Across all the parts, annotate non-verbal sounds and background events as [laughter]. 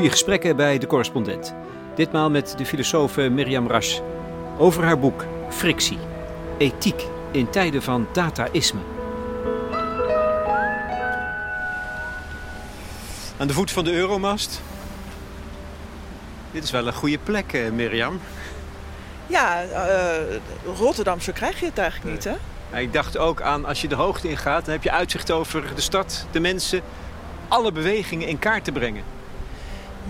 goede gesprekken bij de correspondent. Ditmaal met de filosoof Mirjam Rasch over haar boek Frictie. Ethiek in tijden van dataïsme. Aan de voet van de Euromast. Dit is wel een goede plek, eh, Mirjam. Ja, uh, Rotterdam, zo krijg je het eigenlijk niet, hè? Ik dacht ook aan, als je de hoogte ingaat, dan heb je uitzicht over de stad, de mensen, alle bewegingen in kaart te brengen.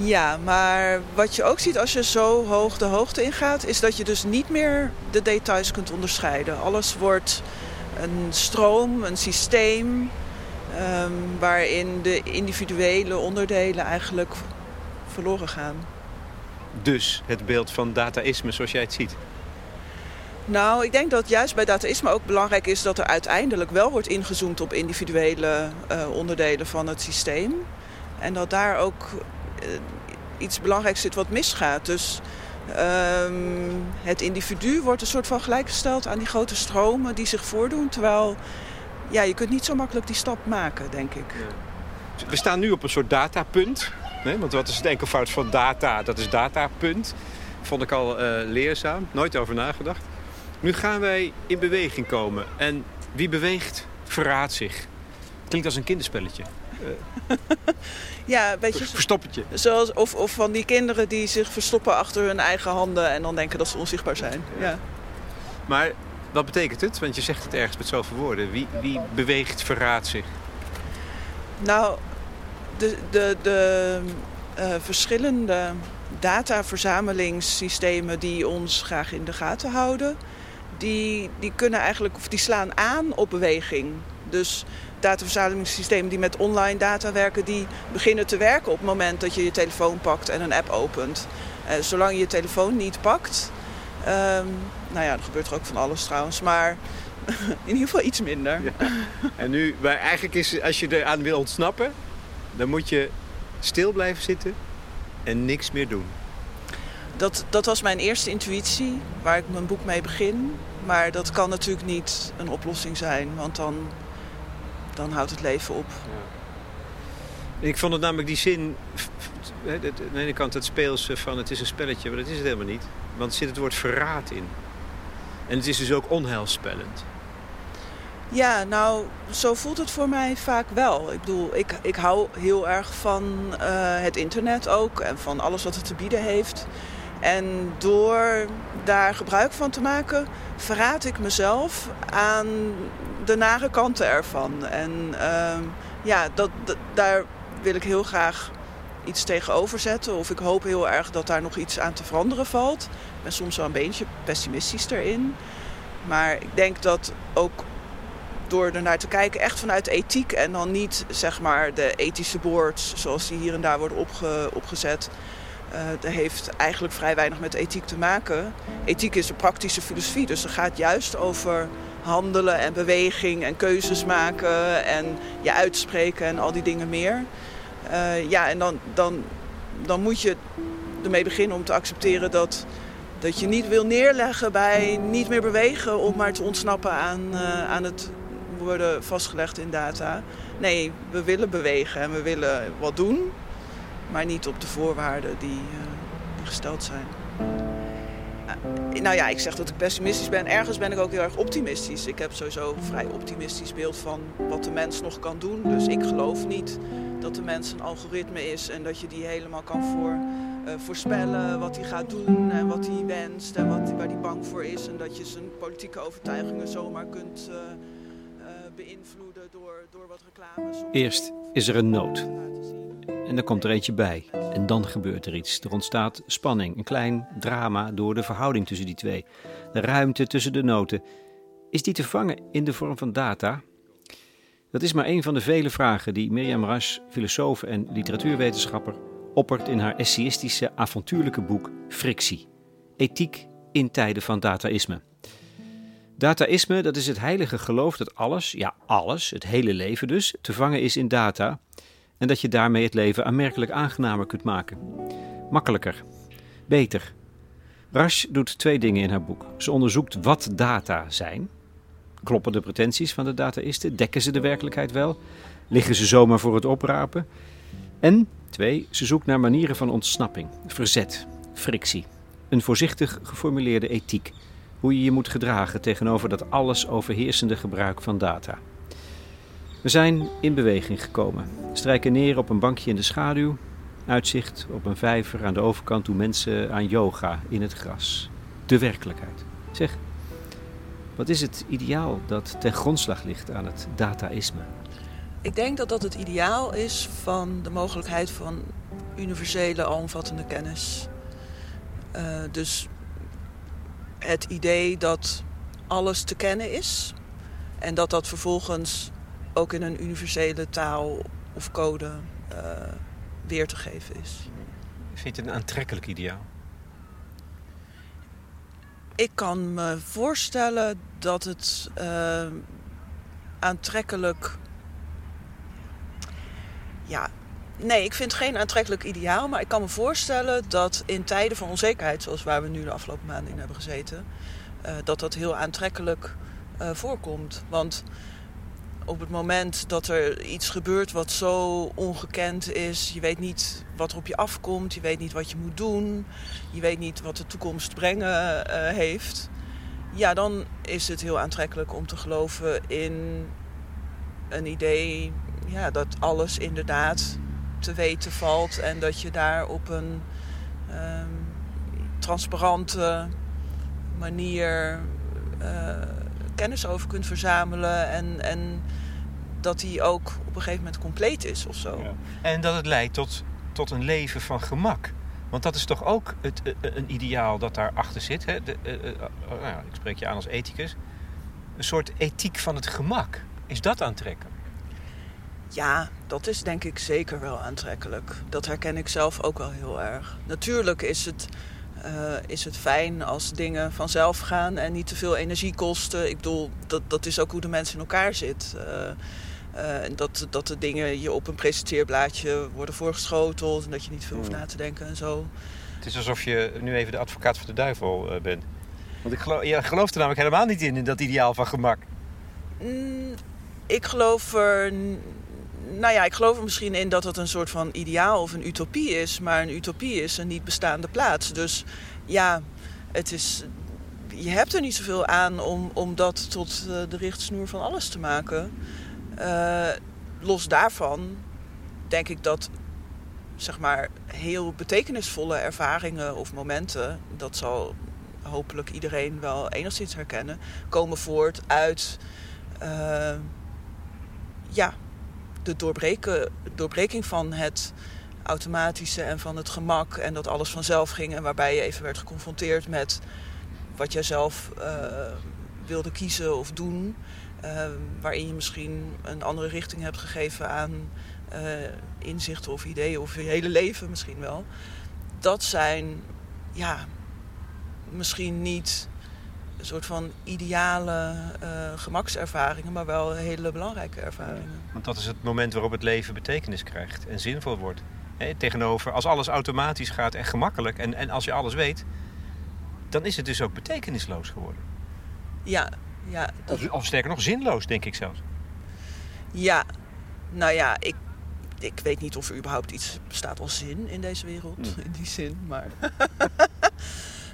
Ja, maar wat je ook ziet als je zo hoog de hoogte ingaat, is dat je dus niet meer de details kunt onderscheiden. Alles wordt een stroom, een systeem, um, waarin de individuele onderdelen eigenlijk verloren gaan. Dus het beeld van dataïsme zoals jij het ziet? Nou, ik denk dat juist bij dataïsme ook belangrijk is dat er uiteindelijk wel wordt ingezoomd op individuele uh, onderdelen van het systeem. En dat daar ook iets belangrijks zit wat misgaat. Dus um, het individu wordt een soort van gelijkgesteld aan die grote stromen die zich voordoen. Terwijl ja, je kunt niet zo makkelijk die stap maken, denk ik. We staan nu op een soort datapunt. Want wat is het enkelvoud van data? Dat is datapunt. Vond ik al uh, leerzaam. Nooit over nagedacht. Nu gaan wij in beweging komen. En wie beweegt, verraadt zich. Klinkt als een kinderspelletje. [laughs] ja, een beetje... Verstoppertje. Zoals, of, of van die kinderen die zich verstoppen achter hun eigen handen... en dan denken dat ze onzichtbaar zijn. Ja. Maar wat betekent het? Want je zegt het ergens met zoveel woorden. Wie, wie beweegt, verraadt zich? Nou, de, de, de uh, verschillende dataverzamelingssystemen die ons graag in de gaten houden... Die, die kunnen eigenlijk, of die slaan aan op beweging. Dus dataverzamelingssystemen die met online data werken, die beginnen te werken op het moment dat je je telefoon pakt en een app opent. Uh, zolang je je telefoon niet pakt, um, nou ja, er gebeurt er ook van alles trouwens, maar [laughs] in ieder geval iets minder. Ja. En nu, maar eigenlijk is, als je eraan wil ontsnappen, dan moet je stil blijven zitten en niks meer doen. Dat, dat was mijn eerste intuïtie, waar ik mijn boek mee begin. Maar dat kan natuurlijk niet een oplossing zijn, want dan dan houdt het leven op. Ja. Ik vond het namelijk die zin, aan de ene kant het speelse van het is een spelletje, maar dat is het helemaal niet. Want er zit het woord verraad in. En het is dus ook onheilspellend. Ja, nou, zo voelt het voor mij vaak wel. Ik bedoel, ik, ik hou heel erg van uh, het internet ook en van alles wat het te bieden heeft. En door daar gebruik van te maken, verraad ik mezelf aan de nare kanten ervan. En uh, ja, dat, daar wil ik heel graag iets tegenover zetten. Of ik hoop heel erg dat daar nog iets aan te veranderen valt. Ik ben soms wel een beetje pessimistisch erin. Maar ik denk dat ook door er naar te kijken, echt vanuit ethiek en dan niet zeg maar de ethische boards zoals die hier en daar worden opge, opgezet. Dat heeft eigenlijk vrij weinig met ethiek te maken. Ethiek is een praktische filosofie, dus het gaat juist over handelen en beweging en keuzes maken en je uitspreken en al die dingen meer. Uh, ja, en dan, dan, dan moet je ermee beginnen om te accepteren dat, dat je niet wil neerleggen bij niet meer bewegen om maar te ontsnappen aan, uh, aan het worden vastgelegd in data. Nee, we willen bewegen en we willen wat doen, maar niet op de voorwaarden die, uh, die gesteld zijn. Nou ja, ik zeg dat ik pessimistisch ben. Ergens ben ik ook heel erg optimistisch. Ik heb sowieso een vrij optimistisch beeld van wat de mens nog kan doen. Dus ik geloof niet dat de mens een algoritme is en dat je die helemaal kan voor, uh, voorspellen wat hij gaat doen en wat hij wenst en wat, waar hij bang voor is. En dat je zijn politieke overtuigingen zomaar kunt uh, uh, beïnvloeden door, door wat reclames. Eerst is er een nood. En dan komt er eentje bij. En dan gebeurt er iets. Er ontstaat spanning, een klein drama door de verhouding tussen die twee. De ruimte tussen de noten. Is die te vangen in de vorm van data? Dat is maar een van de vele vragen die Mirjam Rasch, filosoof en literatuurwetenschapper, oppert in haar essayistische, avontuurlijke boek Frictie. Ethiek in tijden van dataïsme. Dataïsme, dat is het heilige geloof dat alles, ja alles, het hele leven dus, te vangen is in data en dat je daarmee het leven aanmerkelijk aangenamer kunt maken. Makkelijker, beter. Rasch doet twee dingen in haar boek. Ze onderzoekt wat data zijn. Kloppen de pretenties van de dataïsten? Dekken ze de werkelijkheid wel? Liggen ze zomaar voor het oprapen? En twee, ze zoekt naar manieren van ontsnapping, verzet, frictie. Een voorzichtig geformuleerde ethiek. Hoe je je moet gedragen tegenover dat alles overheersende gebruik van data. We zijn in beweging gekomen. Strijken neer op een bankje in de schaduw. Uitzicht op een vijver aan de overkant doen mensen aan yoga in het gras. De werkelijkheid. Zeg, wat is het ideaal dat ten grondslag ligt aan het dataïsme? Ik denk dat dat het ideaal is van de mogelijkheid van universele, alomvattende kennis. Uh, dus het idee dat alles te kennen is en dat dat vervolgens ook in een universele taal of code uh, weer te geven is. Vind je het een aantrekkelijk ideaal? Ik kan me voorstellen dat het uh, aantrekkelijk. Ja, nee, ik vind het geen aantrekkelijk ideaal. Maar ik kan me voorstellen dat in tijden van onzekerheid, zoals waar we nu de afgelopen maanden in hebben gezeten, uh, dat dat heel aantrekkelijk voorkomt. Want op het moment dat er iets gebeurt wat zo ongekend is, je weet niet wat er op je afkomt, je weet niet wat je moet doen, je weet niet wat de toekomst brengen uh, heeft, ja, dan is het heel aantrekkelijk om te geloven in een idee ja, dat alles inderdaad te weten valt en dat je daar op een um, transparante manier uh, kennis over kunt verzamelen en, en dat die ook op een gegeven moment compleet is of zo. Ja. En dat het leidt tot, tot een leven van gemak. Want dat is toch ook het, een ideaal dat daarachter zit. Hè? De, uh, uh, nou, ik spreek je aan als ethicus. Een soort ethiek van het gemak. Is dat aantrekkelijk? Ja, dat is denk ik zeker wel aantrekkelijk. Dat herken ik zelf ook wel heel erg. Natuurlijk is het is het fijn als dingen vanzelf gaan en niet te veel energie kosten. Ik bedoel, dat, dat is ook hoe de mensen in elkaar zit. Uh, uh, dat, dat de dingen je op een presenteerblaadje worden voorgeschoteld en dat je niet veel hoeft na te denken en zo. Het is alsof je nu even de advocaat van de duivel bent. Want ik geloof, je gelooft er namelijk helemaal niet in, in dat ideaal van gemak. Mm, ik geloof er nou ja, ik geloof er misschien in dat het een soort van ideaal of een utopie is. Maar een utopie is een niet bestaande plaats. Dus ja, het is, je hebt er niet zoveel aan om, om dat tot eh, de richtsnoer van alles te maken. Uh, los daarvan denk ik dat zeg maar heel betekenisvolle ervaringen of momenten, dat zal hopelijk iedereen wel enigszins herkennen, komen voort uit uh, ja, de doorbreken, doorbreking van het automatische en van het gemak en dat alles vanzelf ging en waarbij je even werd geconfronteerd met wat jij zelf uh, wilde kiezen of doen, uh, waarin je misschien een andere richting hebt gegeven aan uh, inzichten of ideeën of je hele leven misschien wel. Dat zijn ja, misschien niet een soort van ideale uh, gemakservaringen, maar wel hele belangrijke ervaringen. Want dat is het moment waarop het leven betekenis krijgt en zinvol wordt. tegenover als alles automatisch gaat en gemakkelijk en, en als je alles weet, dan is het dus ook betekenisloos geworden. Ja, ja. Dat... Of, of sterker nog, zinloos, denk ik zelfs. Ja, nou ja, ik, ik weet niet of er überhaupt iets bestaat als zin in deze wereld. Hmm. In die zin, maar. [laughs]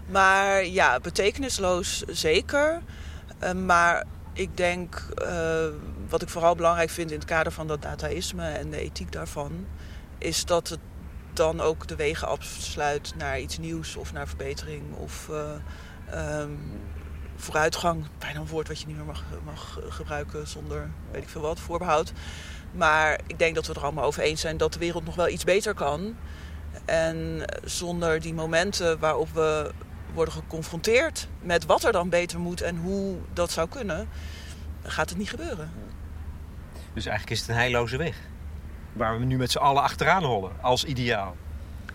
Maar ja, betekenisloos zeker. Uh, maar ik denk, uh, wat ik vooral belangrijk vind in het kader van dat dataïsme en de ethiek daarvan, is dat het dan ook de wegen afsluit naar iets nieuws of naar verbetering of uh, um, vooruitgang. Bijna een woord wat je niet meer mag, mag gebruiken zonder weet ik veel wat, voorbehoud. Maar ik denk dat we er allemaal over eens zijn dat de wereld nog wel iets beter kan. En zonder die momenten waarop we worden geconfronteerd met wat er dan beter moet en hoe dat zou kunnen, gaat het niet gebeuren. Dus eigenlijk is het een heilloze weg. Waar we nu met z'n allen achteraan hollen, als ideaal.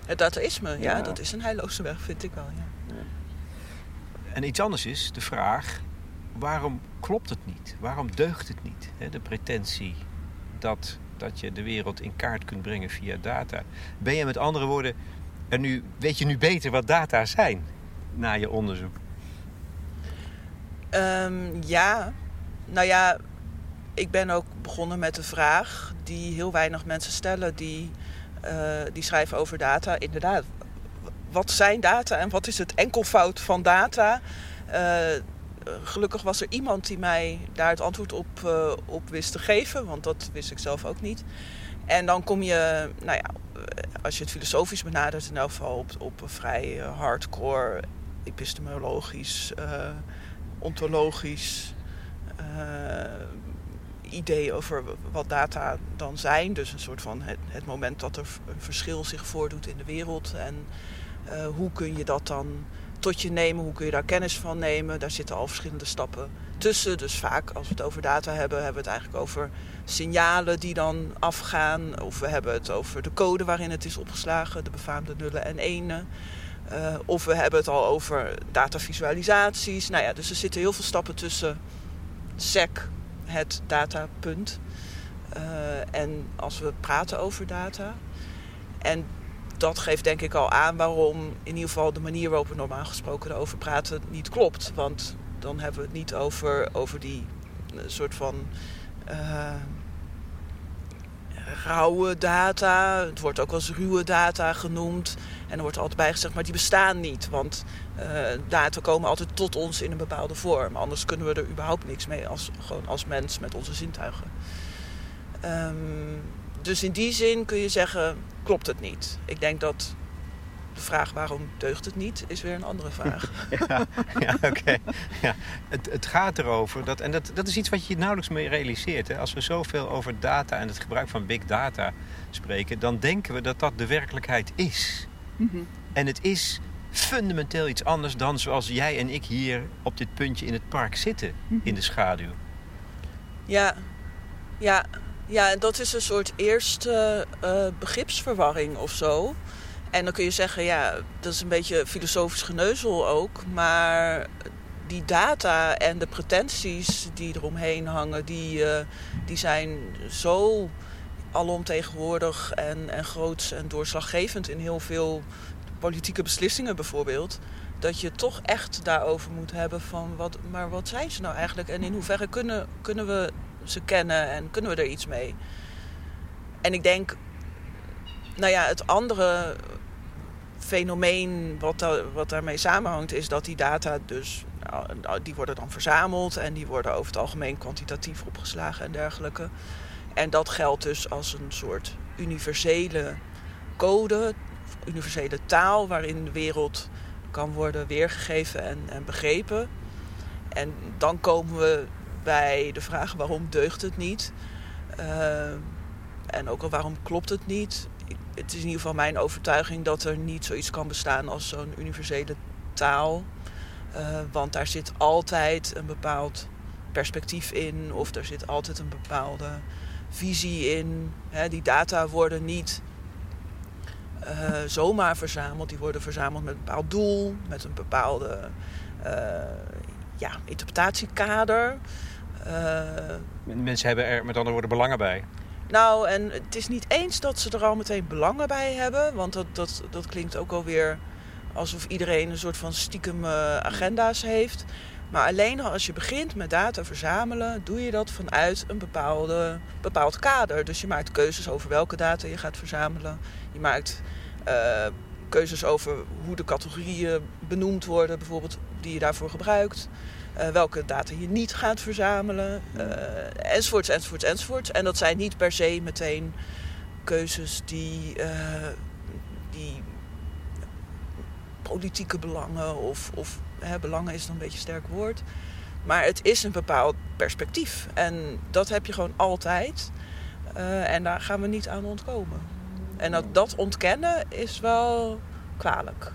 Het dataïsme, ja, ja, dat is een heilloze weg, vind ik wel. Ja. En iets anders is de vraag: waarom klopt het niet? Waarom deugt het niet? De pretentie dat, dat je de wereld in kaart kunt brengen via data. Ben je met andere woorden, er nu, weet je nu beter wat data zijn? na je onderzoek? Um, ja, nou ja, ik ben ook begonnen met de vraag die heel weinig mensen stellen, die die schrijven over data. Inderdaad, wat zijn data en wat is het enkelvoud van data? gelukkig was er iemand die mij daar het antwoord op, op wist te geven, want dat wist ik zelf ook niet. En dan kom je, nou ja, als je het filosofisch benadert, in elk geval op, op een vrij hardcore epistemologisch, ontologisch idee over wat data dan zijn. Dus een soort van het, het moment dat er een verschil zich voordoet in de wereld. En uh, hoe kun je dat dan tot je nemen? Hoe kun je daar kennis van nemen? Daar zitten al verschillende stappen tussen. Dus vaak als we het over data hebben, hebben we het eigenlijk over signalen die dan afgaan. Of we hebben het over de code waarin het is opgeslagen, de befaamde nullen en enen. Uh, of we hebben het al over datavisualisaties. Nou ja, dus er zitten heel veel stappen tussen SEC, het datapunt. Uh, en als we praten over data. En dat geeft denk ik al aan waarom in ieder geval de manier waarop we normaal gesproken erover praten niet klopt. Want dan hebben we het niet over, over die uh, soort van uh, rauwe data. Het wordt ook wel ruwe data genoemd. En er wordt altijd bij gezegd, maar die bestaan niet. Want uh, data komen altijd tot ons in een bepaalde vorm. Anders kunnen we er überhaupt niks mee als, gewoon als mens met onze zintuigen. Um, dus in die zin kun je zeggen, klopt het niet. Ik denk dat de vraag waarom deugt het niet, is weer een andere vraag. [laughs] ja, ja oké. Ja. Het, het gaat erover, dat, en dat, dat is iets wat je nauwelijks mee realiseert. Hè. Als we zoveel over data en het gebruik van big data spreken... dan denken we dat dat de werkelijkheid is. Mm -hmm. En het is fundamenteel iets anders dan zoals jij en ik hier op dit puntje in het park zitten, mm -hmm. in de schaduw. Ja, ja, ja, dat is een soort eerste uh, begripsverwarring of zo. En dan kun je zeggen, ja, dat is een beetje filosofisch geneuzel ook. Maar die data en de pretenties die eromheen hangen, die, uh, die zijn zo alomtegenwoordig en, en groots en doorslaggevend in heel veel politieke beslissingen bijvoorbeeld. Dat je toch echt daarover moet hebben van, wat, maar wat zijn ze nou eigenlijk? En in hoeverre kunnen, kunnen we ze kennen en kunnen we er iets mee? En ik denk, nou ja, het andere fenomeen wat, wat daarmee samenhangt is dat die data dus, nou, die worden dan verzameld en die worden over het algemeen kwantitatief opgeslagen en dergelijke. En dat geldt dus als een soort universele code, universele taal waarin de wereld kan worden weergegeven en, en begrepen. En dan komen we bij de vraag waarom deugt het niet? Uh, en ook al waarom klopt het niet? Het is in ieder geval mijn overtuiging dat er niet zoiets kan bestaan als zo'n universele taal. Uh, want daar zit altijd een bepaald perspectief in, of er zit altijd een bepaalde visie in. Die data worden niet uh, zomaar verzameld. Die worden verzameld met een bepaald doel, met een bepaalde uh, ja, interpretatiekader. Uh, Mensen hebben er met andere woorden belangen bij. Nou, en het is niet eens dat ze er al meteen belangen bij hebben. Want dat, dat, dat klinkt ook alweer alsof iedereen een soort van stiekem agenda's heeft. Maar alleen als je begint met data verzamelen, doe je dat vanuit een bepaalde, bepaald kader. Dus je maakt keuzes over welke data je gaat verzamelen. Je maakt uh, keuzes over hoe de categorieën benoemd worden, bijvoorbeeld, die je daarvoor gebruikt. Uh, welke data je niet gaat verzamelen, uh, enzovoorts, enzovoorts, enzovoorts. En dat zijn niet per se meteen keuzes die, die politieke belangen of, of hè, belangen is dan een beetje een sterk woord. Maar het is een bepaald perspectief. En dat heb je gewoon altijd. En daar gaan we niet aan ontkomen. En dat, dat ontkennen is wel kwalijk.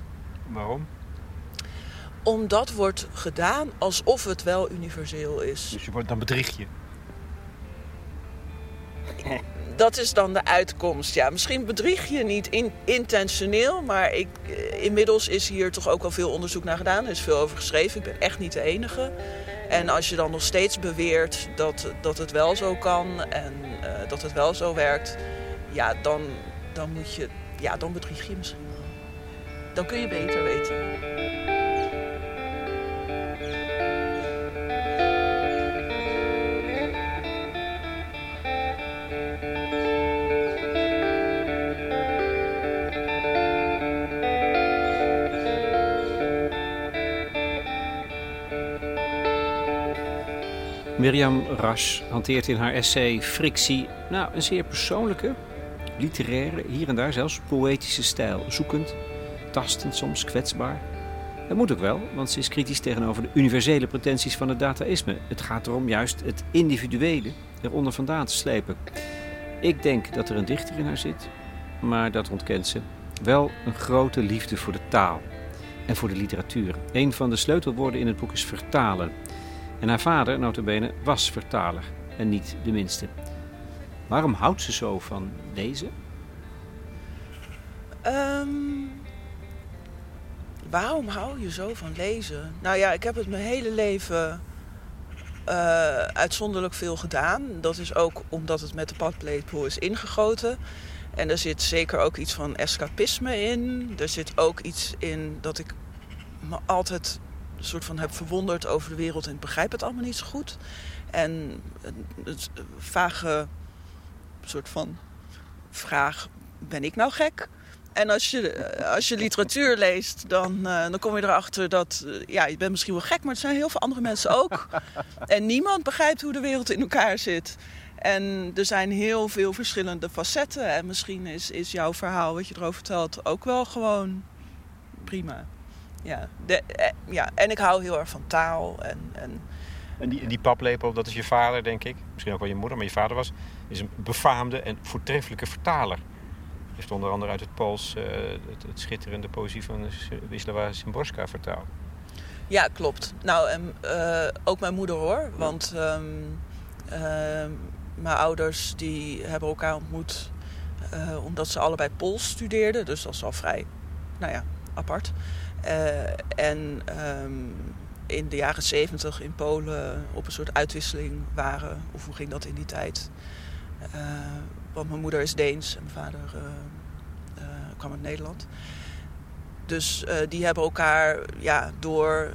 Waarom? Omdat wordt gedaan alsof het wel universeel is. Dus je wordt, dan bedrieg je? dat is dan de uitkomst. Ja, misschien bedrieg je niet in, intentioneel, maar ik, eh, inmiddels is hier toch ook al veel onderzoek naar gedaan. Er is veel over geschreven. Ik ben echt niet de enige. En als je dan nog steeds beweert dat, dat het wel zo kan en uh, dat het wel zo werkt, ja, dan, dan moet je, ja, dan bedrieg je misschien wel. Dan kun je beter weten. Mirjam Rasch hanteert in haar essay Frictie nou, een zeer persoonlijke, literaire, hier en daar zelfs poëtische stijl. Zoekend, tastend, soms kwetsbaar. Dat moet ook wel, want ze is kritisch tegenover de universele pretenties van het dataïsme. Het gaat erom juist het individuele eronder vandaan te slepen. Ik denk dat er een dichter in haar zit, maar dat ontkent ze. Wel een grote liefde voor de taal en voor de literatuur. Een van de sleutelwoorden in het boek is vertalen. En haar vader, notabene, was vertaler en niet de minste. Waarom houdt ze zo van lezen? Ehm, waarom hou je zo van lezen? Nou ja, ik heb het mijn hele leven uh, uitzonderlijk veel gedaan. Dat is ook omdat het met de padlepel is ingegoten. En er zit zeker ook iets van escapisme in. Er zit ook iets in dat ik me altijd een soort van heb verwonderd over de wereld en begrijp het allemaal niet zo goed. En het vage soort van vraag: ben ik nou gek? En als je, als je literatuur leest, dan, uh, dan kom je erachter dat... Uh, ja, je bent misschien wel gek, maar er zijn heel veel andere mensen ook. [laughs] en niemand begrijpt hoe de wereld in elkaar zit. En er zijn heel veel verschillende facetten. En misschien is, is jouw verhaal, wat je erover vertelt, ook wel gewoon prima. Ja, de, eh, ja, en ik hou heel erg van taal. En, en, en die, die paplepel, dat is je vader, denk ik. Misschien ook wel je moeder, maar je vader was is een befaamde en voortreffelijke vertaler heeft onder andere uit het Pools uh, het, het, schitterende poëzie van Wisława Szymborska vertaald. Ja, klopt. Nou, en uh, ook mijn moeder hoor. Want um, uh, mijn ouders die hebben elkaar ontmoet omdat ze allebei Pools studeerden. Dus dat is al vrij, nou ja, apart. En um, in de jaren zeventig in Polen op een soort uitwisseling waren. Of hoe ging dat in die tijd? Want mijn moeder is Deens en mijn vader uh, uh, kwam uit Nederland. Dus die hebben elkaar ja, door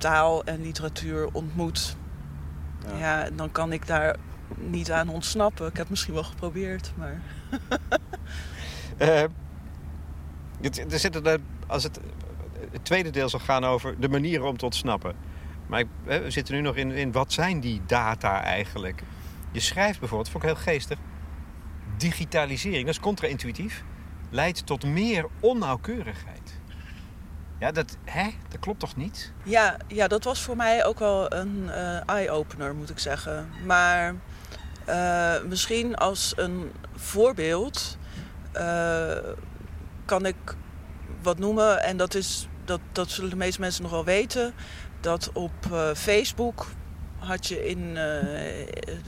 taal en literatuur ontmoet. Ja. ja, en dan kan ik daar niet aan ontsnappen. Ik heb het misschien wel geprobeerd, maar... [laughs] er zitten, als het, tweede deel zal gaan over de manieren om te ontsnappen. Maar ik, we zitten nu nog in, in wat zijn die data eigenlijk? Je schrijft bijvoorbeeld, vond ik heel geestig digitalisering, dat is contra-intuïtief, leidt tot meer onnauwkeurigheid. Ja, dat, hè? dat klopt toch niet? Ja, ja, dat was voor mij ook wel een uh, eye-opener, moet ik zeggen. Maar uh, misschien als een voorbeeld uh, kan ik wat noemen. En dat, is, dat, dat zullen de meeste mensen nog wel weten. Dat op Facebook had je in uh,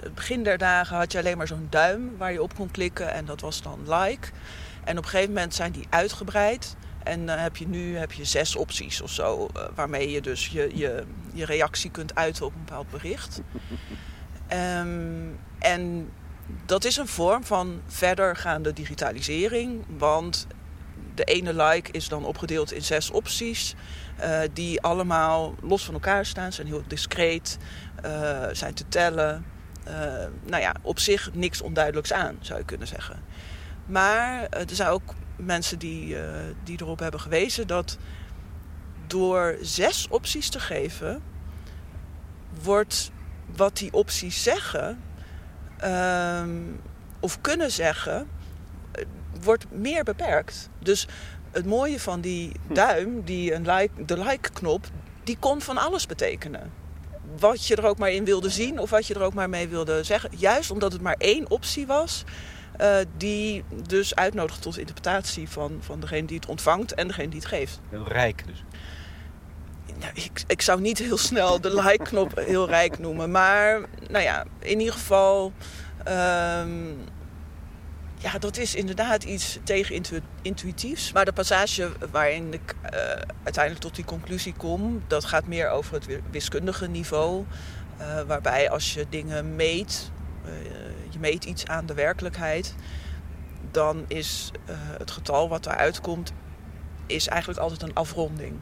het begin der dagen had je alleen maar zo'n duim waar je op kon klikken en dat was dan like. En op een gegeven moment zijn die uitgebreid. En dan uh, heb je nu heb je zes opties of zo, waarmee je dus je, je, je reactie kunt uiten op een bepaald bericht. Um, en dat is een vorm van verdergaande digitalisering, want de ene like is dan opgedeeld in zes opties. Uh, die allemaal los van elkaar staan, zijn heel discreet, uh, zijn te tellen. Uh, nou ja, op zich niks onduidelijks aan, zou je kunnen zeggen. Maar er zijn ook mensen die, die erop hebben gewezen dat door zes opties te geven, wordt wat die opties zeggen ehm, of kunnen zeggen, wordt meer beperkt. Dus het mooie van die duim, die een like, de like-knop, die kon van alles betekenen. Wat je er ook maar in wilde zien of wat je er ook maar mee wilde zeggen. Juist omdat het maar één optie was, uh, die dus uitnodigt tot interpretatie van, van degene die het ontvangt en degene die het geeft. Heel rijk dus. Ja, ik, ik zou niet heel snel de like-knop heel rijk noemen. Maar nou ja, in ieder geval. Um, ja, dat is inderdaad iets tegenintuïtiefs. Maar de passage waarin ik uh, uiteindelijk tot die conclusie kom, dat gaat meer over het wiskundige niveau. Uh, waarbij als je dingen meet, uh, je meet iets aan de werkelijkheid, dan is het getal wat eruit komt, is eigenlijk altijd een afronding.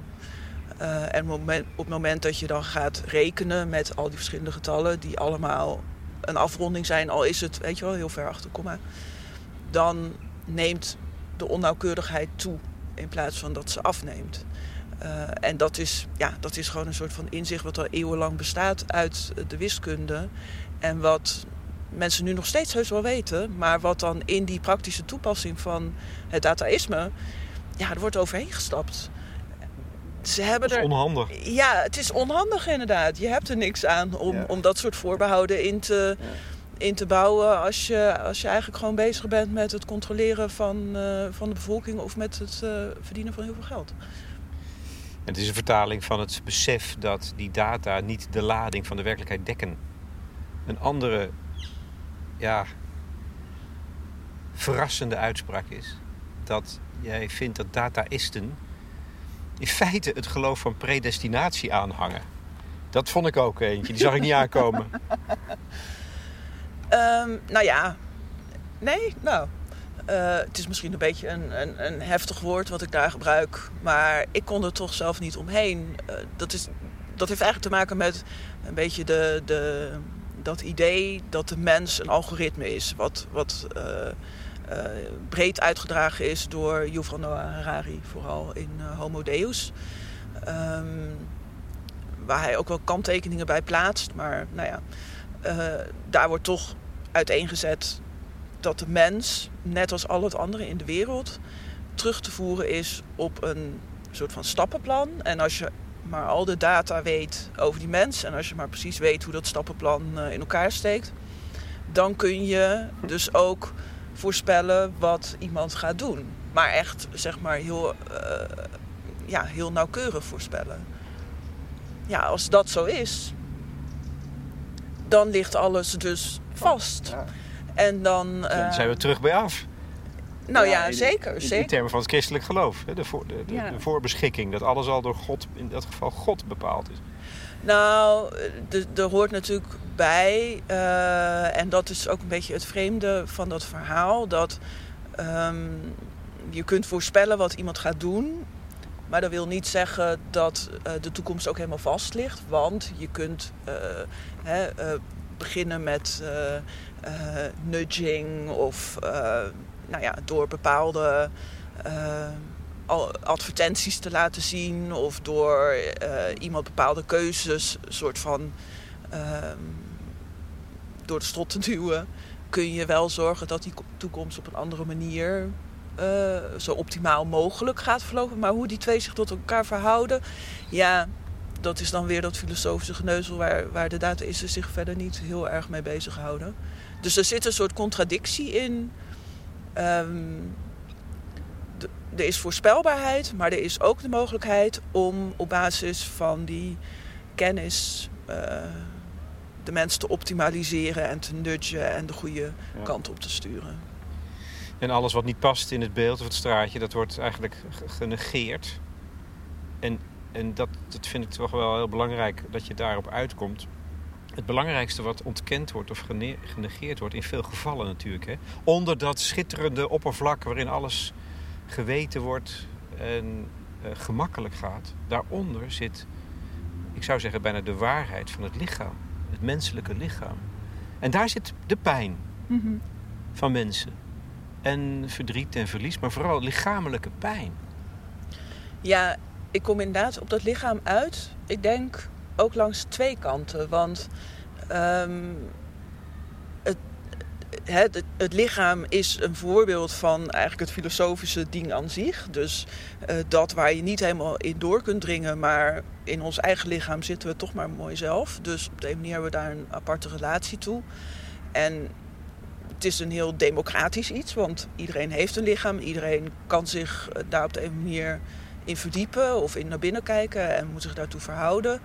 en op het moment dat je dan gaat rekenen met al die verschillende getallen, die allemaal een afronding zijn, al is het, weet je wel, heel ver achter komma dan neemt de onnauwkeurigheid toe in plaats van dat ze afneemt. en dat is, ja, dat is gewoon een soort van inzicht wat al eeuwenlang bestaat uit de wiskunde. En wat mensen nu nog steeds heus wel weten, maar wat dan in die praktische toepassing van het dataïsme, ja, er wordt overheen gestapt. Ze hebben dat is er, onhandig. Ja, het is onhandig inderdaad. Je hebt er niks aan om, om dat soort voorbehouden in te, in te bouwen als je, als je eigenlijk gewoon bezig bent met het controleren van, uh, van de bevolking of met het uh, verdienen van heel veel geld. Het is een vertaling van het besef dat die data niet de lading van de werkelijkheid dekken. Een andere ja, verrassende uitspraak is dat jij vindt dat dataisten in feite het geloof van predestinatie aanhangen. Dat vond ik ook eentje, die zag ik niet [laughs] aankomen. Um, nou ja, nee, nou. Uh, het is misschien een beetje een, een, een, heftig woord wat ik daar gebruik. Maar ik kon er toch zelf niet omheen. Uh, dat, is, dat heeft eigenlijk te maken met een beetje de, de, dat idee dat de mens een algoritme is. Wat, wat uh, breed uitgedragen is door Yuval Noah Harari, vooral in Homo Deus. Um, waar hij ook wel kanttekeningen bij plaatst. Maar nou ja, daar wordt toch uiteengezet dat de mens, net als al het andere in de wereld, terug te voeren is op een soort van stappenplan. En als je maar al de data weet over die mens en als je maar precies weet hoe dat stappenplan eh, in elkaar steekt, dan kun je dus ook voorspellen wat iemand gaat doen. Maar echt, zeg maar, heel, uh, ja, heel nauwkeurig voorspellen. Ja, als dat zo is, dan ligt alles dus vast. Ja. En dan, uh, dan zijn we terug bij af. Nou ja, in, zeker, in, zeker. In termen van het christelijk geloof. De, voor, de, de, de, voorbeschikking. Dat alles al door God, in dat geval God bepaald is. Nou, er hoort natuurlijk bij, uh, en dat is ook een beetje het vreemde van dat verhaal, dat um, je kunt voorspellen wat iemand gaat doen, maar dat wil niet zeggen dat uh, de toekomst ook helemaal vast ligt, want je kunt uh, hè, beginnen met nudging of nou ja, door bepaalde advertenties te laten zien of door iemand bepaalde keuzes, soort van uh, door de strot te duwen, kun je wel zorgen dat die toekomst op een andere manier uh, zo optimaal mogelijk gaat verlopen. Maar hoe die twee zich tot elkaar verhouden, ja, dat is dan weer dat filosofische geneuzel waar, waar de dataisten zich verder niet heel erg mee bezighouden. Dus er zit een soort contradictie in Um, er is voorspelbaarheid, maar er is ook de mogelijkheid om op basis van die kennis uh, de mens te optimaliseren en te nudgen en de goede ja. kant op te sturen. En alles wat niet past in het beeld of het straatje, dat wordt eigenlijk genegeerd. En, en dat, dat vind ik toch wel heel belangrijk dat je daarop uitkomt het belangrijkste wat ontkend wordt of genegeerd wordt, in veel gevallen natuurlijk. Hè? Onder dat schitterende oppervlak waarin alles geweten wordt en uh, gemakkelijk gaat, daaronder zit, ik zou zeggen, bijna de waarheid van het lichaam, het menselijke lichaam. En daar zit de pijn mm -hmm. van mensen. En verdriet en verlies, maar vooral lichamelijke pijn. Ja, ik kom inderdaad op dat lichaam uit. Ik denk ook langs twee kanten. Want um, het, het, lichaam is een voorbeeld van eigenlijk het filosofische ding aan zich. Dus uh, dat waar je niet helemaal in door kunt dringen, maar in ons eigen lichaam zitten we toch maar mooi zelf. Dus op de manier hebben we daar een aparte relatie toe. En het is een heel democratisch iets, want iedereen heeft een lichaam. Iedereen kan zich eh, daar op de een manier in verdiepen of in naar binnen kijken en moet zich daartoe verhouden.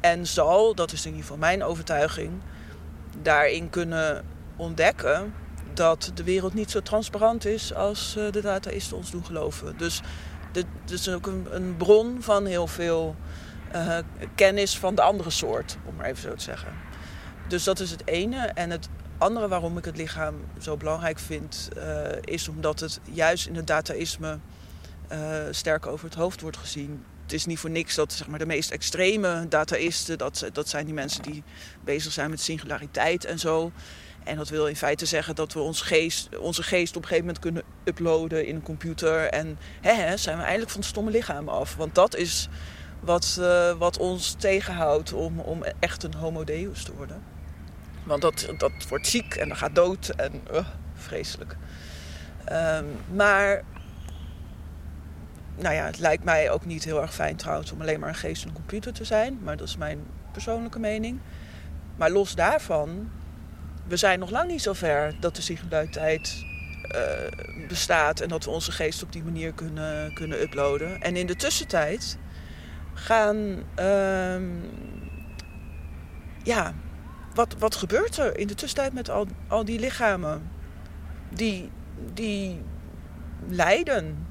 En zal, dat is in ieder geval mijn overtuiging, daarin kunnen ontdekken dat de wereld niet zo transparant is als eh, de dataisten ons doen geloven. Dus dit is ook een, bron van heel veel uh, kennis van de andere soort, om maar even zo te zeggen. Dus dat is het ene. En het andere waarom ik het lichaam zo belangrijk vind, uh, is omdat het juist in het dataïsme sterk over het hoofd wordt gezien het is niet voor niks dat zeg maar, de meest extreme dataisten, dat, dat zijn die mensen die bezig zijn met singulariteit en zo. En dat wil in feite zeggen dat we ons geest, onze geest op een gegeven moment kunnen uploaden in een computer. En hè, hè, zijn we eindelijk van het stomme lichaam af. Want dat is wat, uh, wat ons tegenhoudt om, om echt een homo deus te worden. Want dat, dat wordt ziek en dat gaat dood en uh, vreselijk. Um, maar nou ja, het lijkt mij ook niet heel erg fijn trouwens om alleen maar een geest en een computer te zijn. Maar dat is mijn persoonlijke mening. Maar los daarvan, we zijn nog lang niet zo ver dat de singulariteit uh, bestaat en dat we onze geest op die manier kunnen, kunnen uploaden. En in de tussentijd gaan. Uh, ja, wat, wat gebeurt er in de tussentijd met al, al die lichamen? Die, die lijden.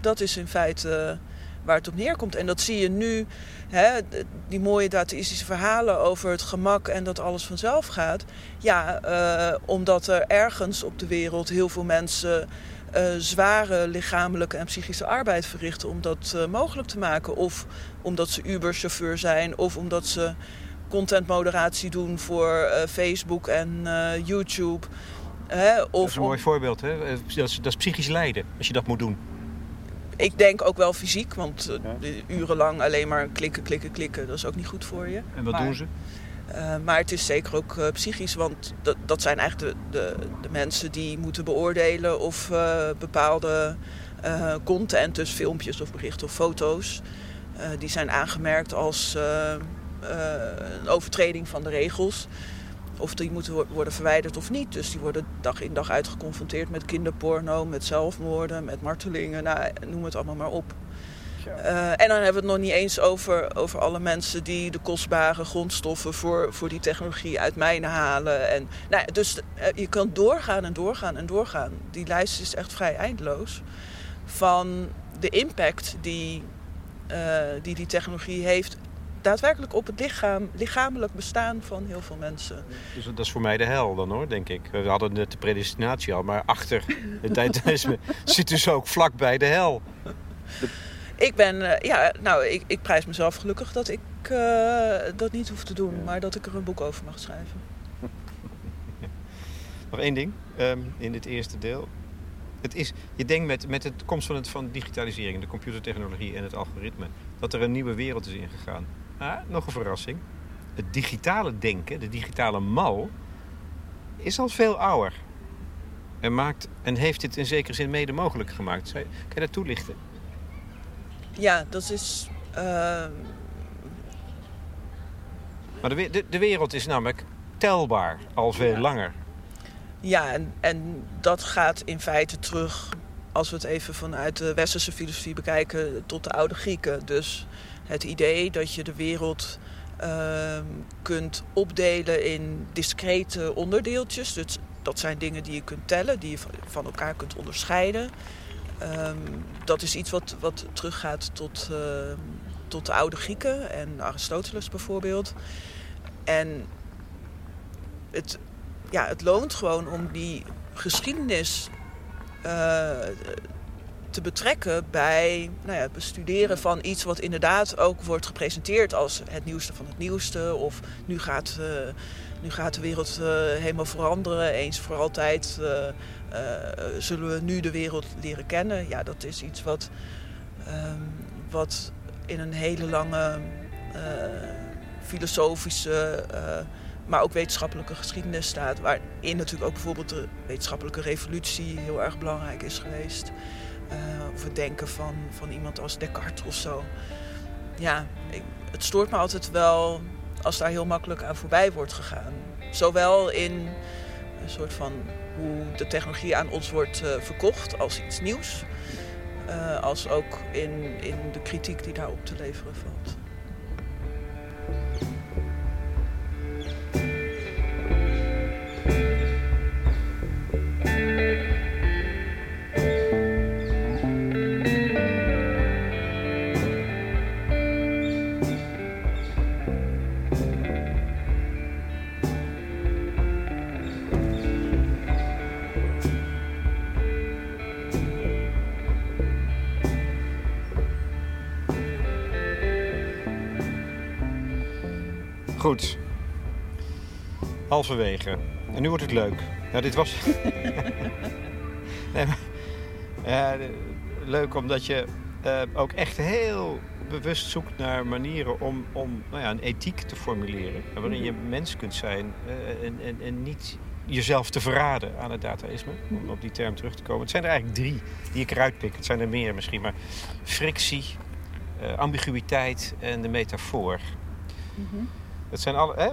Dat is in feite waar het op neerkomt. En dat zie je nu, hè, die mooie dataïstische verhalen over het gemak en dat alles vanzelf gaat. Ja, uh, omdat er ergens op de wereld heel veel mensen uh, zware lichamelijke en psychische arbeid verrichten om dat uh, mogelijk te maken. Of omdat ze Uber-chauffeur zijn, of omdat ze contentmoderatie doen voor Facebook en YouTube. Hè, of dat is een mooi voorbeeld, hè? Dat is, dat is psychisch lijden, als je dat moet doen ik denk ook wel fysiek, want uh, urenlang alleen maar klikken, klikken, klikken, dat is ook niet goed voor je. En wat maar, doen ze? Uh, maar het is zeker ook uh, psychisch, want dat, dat zijn eigenlijk de, de, de, mensen die moeten beoordelen of bepaalde content, dus filmpjes of berichten of foto's, die zijn aangemerkt als een overtreding van de regels of die moeten worden verwijderd of niet. Dus die worden dag in dag uit geconfronteerd met kinderporno, met zelfmoorden, met martelingen, nou, noem het allemaal maar op. Uh, en dan hebben we het nog niet eens over, over alle mensen die de kostbare grondstoffen voor, voor die technologie uit mijnen halen. En, nou, dus uh, je kan doorgaan en doorgaan en doorgaan. Die lijst is echt vrij eindeloos. Van de impact die uh, die, die technologie heeft daadwerkelijk op het lichaam, lichamelijk bestaan van heel veel mensen. Dus dat is voor mij de hel dan hoor, denk ik. We hadden net de predestinatie al, maar achter het [laughs] tijdreisme zit dus ook vlakbij de hel. Ik ben, uh, ja, nou, ik, ik, prijs mezelf gelukkig dat ik uh, dat niet hoef te doen, maar dat ik er een boek over mag schrijven. [laughs] Nog één ding um, in dit eerste deel. Het is, je denkt met, met de komst van, het, van digitalisering, de computertechnologie en het algoritme, dat er een nieuwe wereld is ingegaan. Nog een verrassing. Het digitale denken, de digitale mal, is al veel ouder. En, maakt, en heeft dit in zekere zin mede mogelijk gemaakt. Kan je dat toelichten? Ja, dat is. Uh... Maar de, de, de, wereld is namelijk telbaar al veel ja. langer. Ja, en, en dat gaat in feite terug, als we het even vanuit de westerse filosofie bekijken, tot de oude Grieken. Dus het idee dat je de wereld uh, kunt opdelen in discrete onderdeeltjes. Dus dat zijn dingen die je kunt tellen, die je van elkaar kunt onderscheiden. Um, dat is iets wat, wat teruggaat tot, uh, tot de oude Grieken en Aristoteles bijvoorbeeld. En het, ja, het loont gewoon om die geschiedenis te betrekken bij nou ja, het bestuderen van iets wat inderdaad ook wordt gepresenteerd als het nieuwste van het nieuwste. Of nu gaat, uh, nu gaat de wereld uh, helemaal veranderen, eens voor altijd zullen we nu de wereld leren kennen. Ja, dat is iets wat, um, wat in een hele lange filosofische maar ook wetenschappelijke geschiedenis staat. Waarin natuurlijk ook bijvoorbeeld de wetenschappelijke revolutie heel erg belangrijk is geweest. Uh, of het denken van, van iemand als Descartes of zo. Ja, ik, het stoort me altijd wel als daar heel makkelijk aan voorbij wordt gegaan. Zowel in een soort van hoe de technologie aan ons wordt uh, verkocht als iets nieuws. Uh, als ook in, in de kritiek die daarop te leveren valt. Goed. Halverwege. En nu wordt het leuk. Nou, dit was... [laughs] nee, maar, ja, leuk omdat je uh, ook echt heel bewust zoekt naar manieren om, om nou ja, een ethiek te formuleren. Waarin je mhm. mens kunt zijn uh, en, en, en niet jezelf te verraden aan het dataïsme. Om mhm. op die term terug te komen. Het zijn er eigenlijk drie die ik eruit pik. Het zijn er meer misschien, maar frictie, uh, ambiguïteit en de metafoor. Mm Dat zijn alle, hè,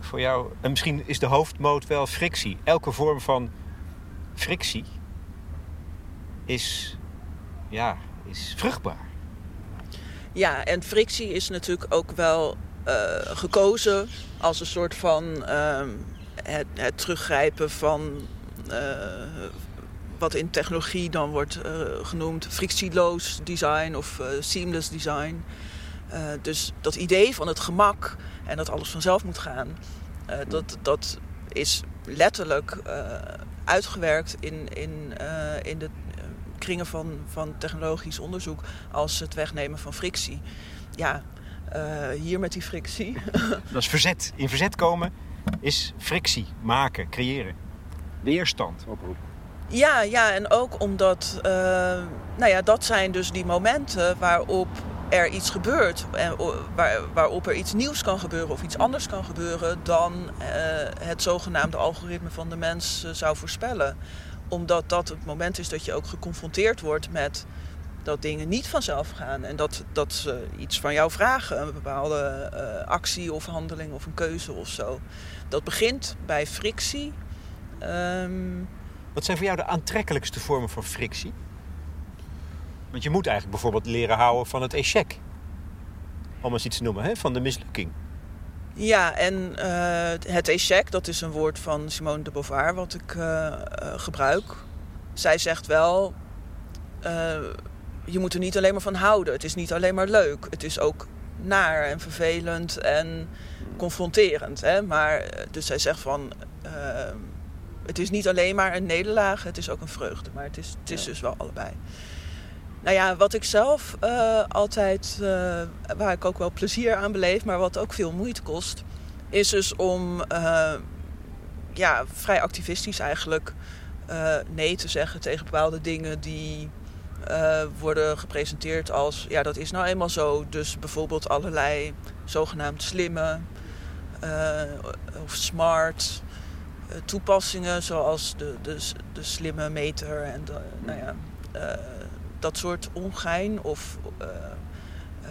voor, jou. En misschien is de hoofdmoot wel frictie. Elke vorm van frictie is, ja, is vruchtbaar. Ja, en frictie is natuurlijk ook wel uh, gekozen als een soort van uh, het, het, teruggrijpen van uh, wat in technologie dan wordt uh, genoemd frictieloos design of seamless design. dus dat idee van het gemak en dat alles vanzelf moet gaan, dat, dat is letterlijk uitgewerkt in, in, in de kringen van, van technologisch onderzoek als het wegnemen van frictie. Ja, uh, hier met die frictie. [laughs] Dat is verzet. In verzet komen is frictie maken, creëren. Weerstand oproepen. Ja, ja, en ook omdat, uh, nou ja, dat zijn dus die momenten waarop er iets gebeurt. En waar, waarop er iets nieuws kan gebeuren of iets anders kan gebeuren dan uh, het zogenaamde algoritme van de mens zou voorspellen omdat dat het moment is dat je ook geconfronteerd wordt met dat dingen niet vanzelf gaan. En dat, dat ze iets van jou vragen. Een bepaalde uh, actie of handeling of een keuze of zo. Dat begint bij frictie. Um... Wat zijn voor jou de aantrekkelijkste vormen van frictie? Want je moet eigenlijk bijvoorbeeld leren houden van het échec. Om eens iets te noemen, hè? van de mislukking. Ja, en uh, het échec, dat is een woord van Simone de Beauvoir wat ik uh, uh, gebruik. Zij zegt wel, je moet er niet alleen maar van houden. Het is niet alleen maar leuk. Het is ook naar en vervelend en confronterend. Hè? Maar, dus zij zegt van, het is niet alleen maar een nederlaag, het is ook een vreugde. Maar het is, het is dus wel allebei. Nou ja, wat ik zelf uh, altijd, uh, waar ik ook wel plezier aan beleef, maar wat ook veel moeite kost, is dus om uh, ja, vrij activistisch eigenlijk nee te zeggen tegen bepaalde dingen die worden gepresenteerd als ja, dat is nou eenmaal zo. Dus bijvoorbeeld allerlei zogenaamd slimme of smart toepassingen, zoals de, de, de slimme meter en de, nou ja dat soort ongein of uh, uh,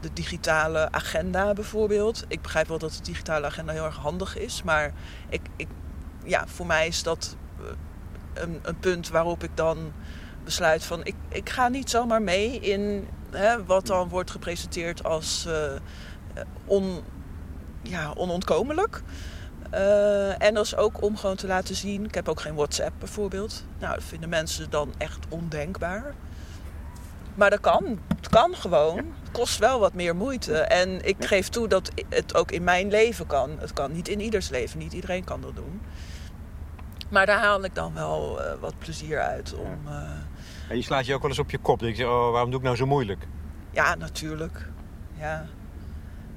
de digitale agenda bijvoorbeeld. Ik begrijp wel dat de digitale agenda heel erg handig is, maar ik, ik, ja, voor mij is dat eh, een, een punt waarop ik dan besluit van ik, ik ga niet zomaar mee in hè, wat dan wordt gepresenteerd als on, ja, onontkomelijk. Uh, en dat is ook om gewoon te laten zien. Ik heb ook geen WhatsApp bijvoorbeeld. Nou, dat vinden mensen dan echt ondenkbaar. Maar dat kan. Het kan gewoon. Het kost wel wat meer moeite. En ik geef toe dat het ook in mijn leven kan. Het kan niet in ieders leven. Niet iedereen kan dat doen. Maar daar haal ik dan wel uh, wat plezier uit. Om, uh... En je slaat je ook wel eens op je kop. Denk je, oh, waarom doe ik nou zo moeilijk? Ja, natuurlijk. Ja.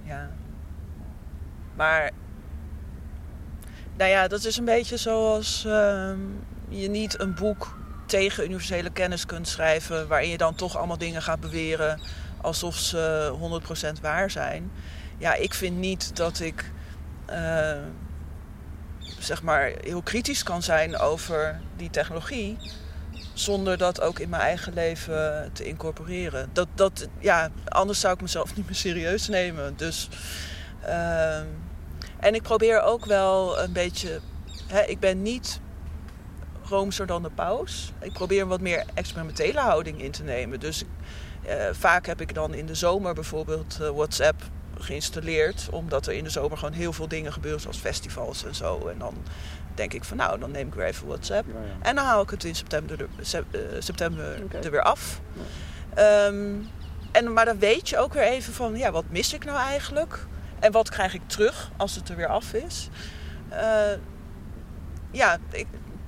Ja. Maar nou ja, dat is een beetje zoals uh, je niet een boek tegen universele kennis kunt schrijven, waarin je dan toch allemaal dingen gaat beweren alsof ze 100% waar zijn. Ja, ik vind niet dat ik uh, zeg maar heel kritisch kan zijn over die technologie. Zonder dat ook in mijn eigen leven te incorporeren. Dat, dat, ja, anders zou ik mezelf [laughs] niet meer serieus nemen. Dus uh, en ik probeer ook wel een beetje. Hè, ik ben niet roomser dan de paus. Ik probeer een wat meer experimentele houding in te nemen. Dus uh, vaak heb ik dan in de zomer bijvoorbeeld uh, WhatsApp geïnstalleerd. Omdat er in de zomer gewoon heel veel dingen gebeuren, zoals festivals en zo. En dan denk ik van nou, dan neem ik weer even WhatsApp. Ja. En dan haal ik het in september, er, uh, september okay. er weer af. Ja. Um, en, maar dan weet je ook weer even van ja, wat mis ik nou eigenlijk? En wat krijg ik terug als het er weer af is? Uh, ja,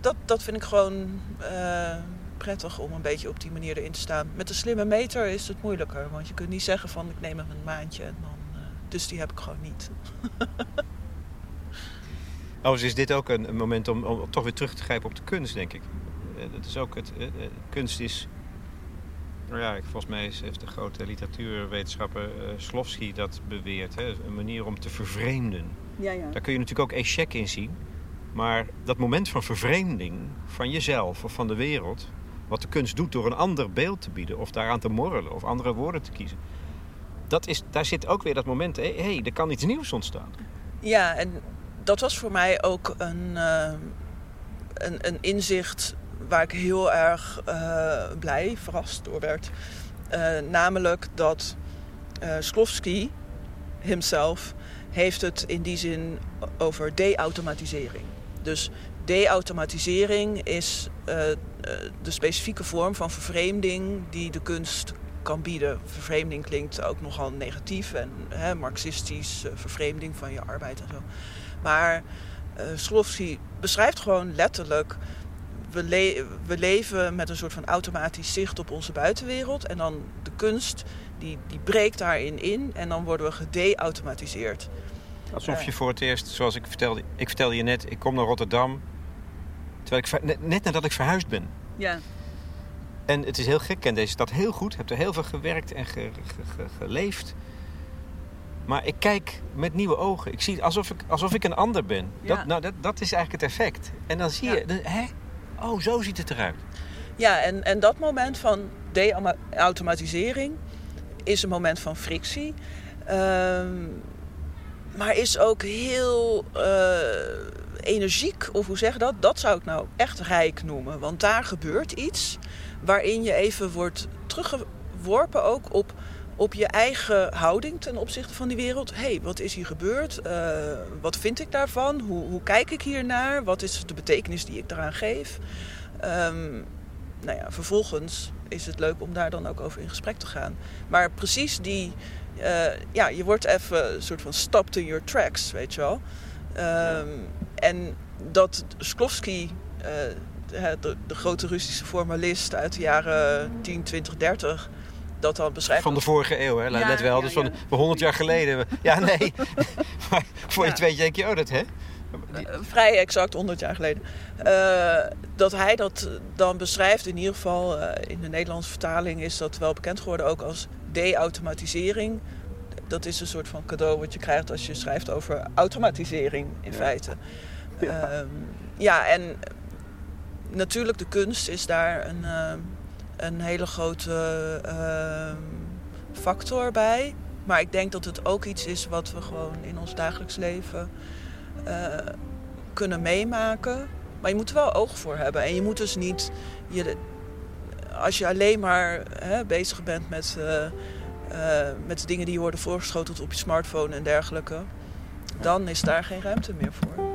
dat, dat vind ik gewoon uh, prettig om een beetje op die manier erin te staan. Met een slimme meter is het moeilijker. Want je kunt niet zeggen van ik neem hem een maandje en dan... Uh, dus die heb ik gewoon niet. [laughs] Overigens is dit ook een, moment om, om toch weer terug te grijpen op de kunst, denk ik. Eh, dat is ook het, eh, eh, kunst is... Nou ja, volgens mij heeft de grote literatuurwetenschapper eh Slofsky dat beweerd. Hè? Een manier om te vervreemden. Ja, ja. Daar kun je natuurlijk ook Echec in zien. Maar dat moment van vervreemding van jezelf of van de wereld... wat de kunst doet door een ander beeld te bieden... of daaraan te morrelen of andere woorden te kiezen... Dat is, daar zit ook weer dat moment... hé, hey, er kan iets nieuws ontstaan. Ja, en dat was voor mij ook een, eh, een, een inzicht waar ik heel erg eh, blij, verrast door werd. Eh, namelijk dat eh Slofsky himself heeft het in die zin over de-automatisering. Dus de-automatisering is de specifieke vorm van vervreemding die de kunst kan bieden. Vervreemding klinkt ook nogal negatief en hè, marxistisch, vervreemding van je arbeid en zo. Maar Slofsky beschrijft gewoon letterlijk. We, le- we leven met een soort van automatisch zicht op onze buitenwereld. En dan de kunst, die, die breekt daarin in. En dan worden we gede-automatiseerd. Alsof je voor het eerst, zoals ik vertelde... Ik vertelde je net, ik kom naar Rotterdam... Terwijl ik, net, net nadat ik verhuisd ben. Ja. En het is heel gek, ik ken deze stad heel goed. Heb er heel veel gewerkt en ge- ge- ge- geleefd. Maar ik kijk met nieuwe ogen. Ik zie het alsof ik, alsof ik een ander ben. Ja. Dat, nou, dat, dat is eigenlijk het effect. En dan zie Ja. je, dan- hè? Oh, zo ziet het eruit. Ja, en, en dat moment van de-automatisering is een moment van frictie. Ehm, maar is ook heel eh, energiek, of hoe zeg je dat? Dat zou ik nou echt rijk noemen. Want daar gebeurt iets waarin je even wordt teruggeworpen ook op, op je eigen houding ten opzichte van die wereld. Hé, hey, wat is hier gebeurd? Eh, wat vind ik daarvan? Hoe, hoe kijk ik hier naar? Wat is de betekenis die ik daaraan geef? Ehm, nou ja, vervolgens is het leuk om daar dan ook over in gesprek te gaan. Maar precies die, eh, ja, je wordt even een soort van stopped in your tracks, weet je wel. Ehm, En dat Sklovsky, eh, de, de grote Russische formalist uit de jaren 10, 20, 30, dat dan beschrijft. Van de vorige eeuw, hè? Let wel. dus van, van 100 jaar geleden. Ja, nee. [laughs] maar voor je het weet, denk je, oh, dat hè? Eh, vrij exact 100 jaar geleden. Eh, dat hij dat dan beschrijft, in ieder geval eh, in de Nederlandse vertaling is dat wel bekend geworden ook als de-automatisering. Dat is een soort van cadeau wat je krijgt als je schrijft over automatisering in feite. Ja. ja, en natuurlijk de kunst is daar een, een hele grote eh, factor bij. Maar ik denk dat het ook iets is wat we gewoon in ons dagelijks leven eh, kunnen meemaken. Maar je moet er wel oog voor hebben. En je moet dus niet. Je, als je alleen maar hè, bezig bent met, eh, eh, met de dingen die worden voorgeschoteld op je smartphone en dergelijke, dan is daar geen ruimte meer voor.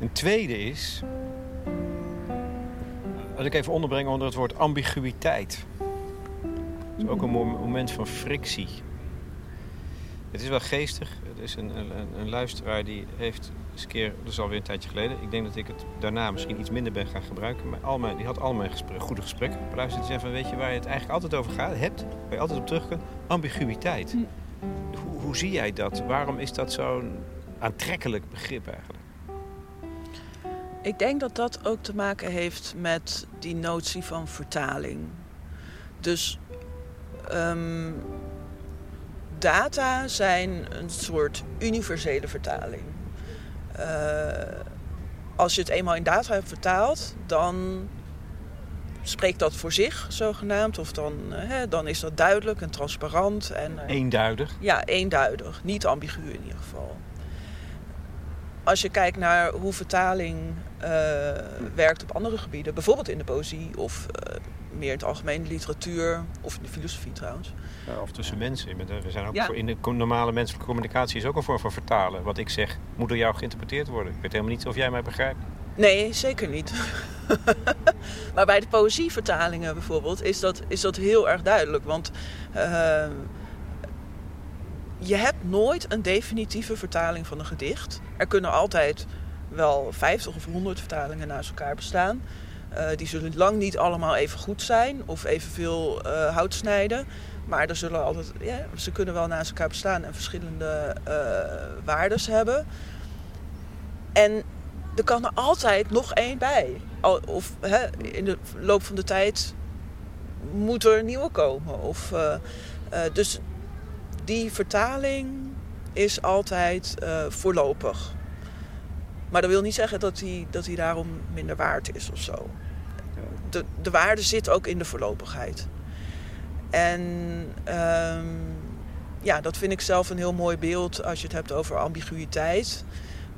Een tweede is. Als ik even onderbreng onder het woord ambiguïteit. Het is ook een mom- moment van frictie. Het is wel geestig. Er is een, een, een luisteraar die heeft eens een keer, dat is alweer een tijdje geleden. Ik denk dat ik het daarna misschien iets minder ben gaan gebruiken. Maar al mijn, die had al mijn gespre- goede gesprekken beluisterd. Die zei van, weet je waar je het eigenlijk altijd over gaat, hebt, waar je altijd op terug kunt? Ambiguïteit. Hoe, hoe zie jij dat? Waarom is dat zo'n aantrekkelijk begrip eigenlijk? Ik denk dat dat ook te maken heeft met die notie van vertaling. Dus ehm, data zijn een soort universele vertaling. Uh, als je het eenmaal in data hebt vertaald, dan spreekt dat voor zich, zogenaamd. Of dan, uh, hè, dan is dat duidelijk en transparant. En, uh, eenduidig? Ja, eenduidig. Niet ambigu in ieder geval. Als je kijkt naar hoe vertaling uh, werkt op andere gebieden, bijvoorbeeld in de poëzie of uh, meer in het algemeen literatuur of in de filosofie trouwens. Ja, of tussen mensen. We zijn ook ja. voor in de normale menselijke communicatie is ook een vorm van vertalen. Wat ik zeg moet door jou geïnterpreteerd worden. Ik weet helemaal niet of jij mij begrijpt. Nee, zeker niet. [laughs] maar bij de poëzievertalingen bijvoorbeeld is dat, is dat heel erg duidelijk. Want uh, je hebt nooit een definitieve vertaling van een gedicht. Er kunnen altijd wel 50 of 100 vertalingen naast elkaar bestaan. Uh, die zullen lang niet allemaal even goed zijn of evenveel uh, hout snijden. Maar er zullen altijd, ja, ze kunnen wel naast elkaar bestaan en verschillende uh, waardes hebben. En er kan er altijd nog één bij. Of hè, in de loop van de tijd moet er nieuwe komen. Of, dus die vertaling is altijd voorlopig. Maar dat wil niet zeggen dat hij, dat hij daarom minder waard is of zo. De, de waarde zit ook in de voorlopigheid. En um, ja, dat vind ik zelf een heel mooi beeld als je het hebt over ambiguïteit.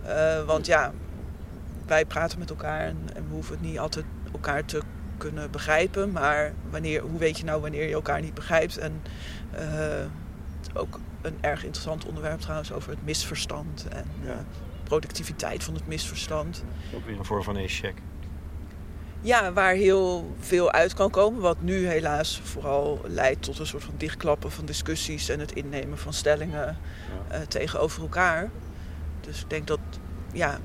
Uh, want ja, wij praten met elkaar en, we hoeven het niet altijd elkaar te kunnen begrijpen. Maar wanneer, hoe weet je nou wanneer je elkaar niet begrijpt? En uh, ook een erg interessant onderwerp trouwens over het misverstand. En, ja. uh, productiviteit van het misverstand. Ook weer een vorm van check. Ja, waar heel veel uit kan komen. Wat nu helaas vooral leidt tot een soort van dichtklappen van discussies en het innemen van stellingen ja. uh, tegenover elkaar. Dus ik denk dat, ja,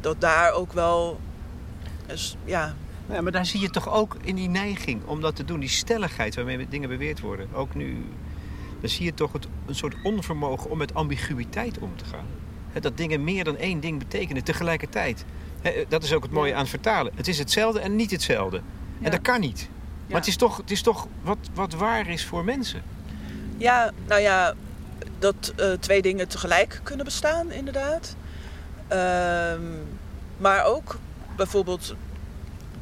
dat daar ook wel. Dus, ja. ja, maar daar zie je toch ook in die neiging om dat te doen, die stelligheid waarmee dingen beweerd worden. Ook nu, dan zie je toch het, een soort onvermogen om met ambiguïteit om te gaan dat dingen meer dan één ding betekenen tegelijkertijd. Dat is ook het mooie aan vertalen. Het is hetzelfde en niet hetzelfde. En dat kan niet. Maar het is toch, het is toch wat, wat waar is voor mensen. Ja, nou ja, dat uh, twee dingen tegelijk kunnen bestaan, inderdaad. Uh, maar ook bijvoorbeeld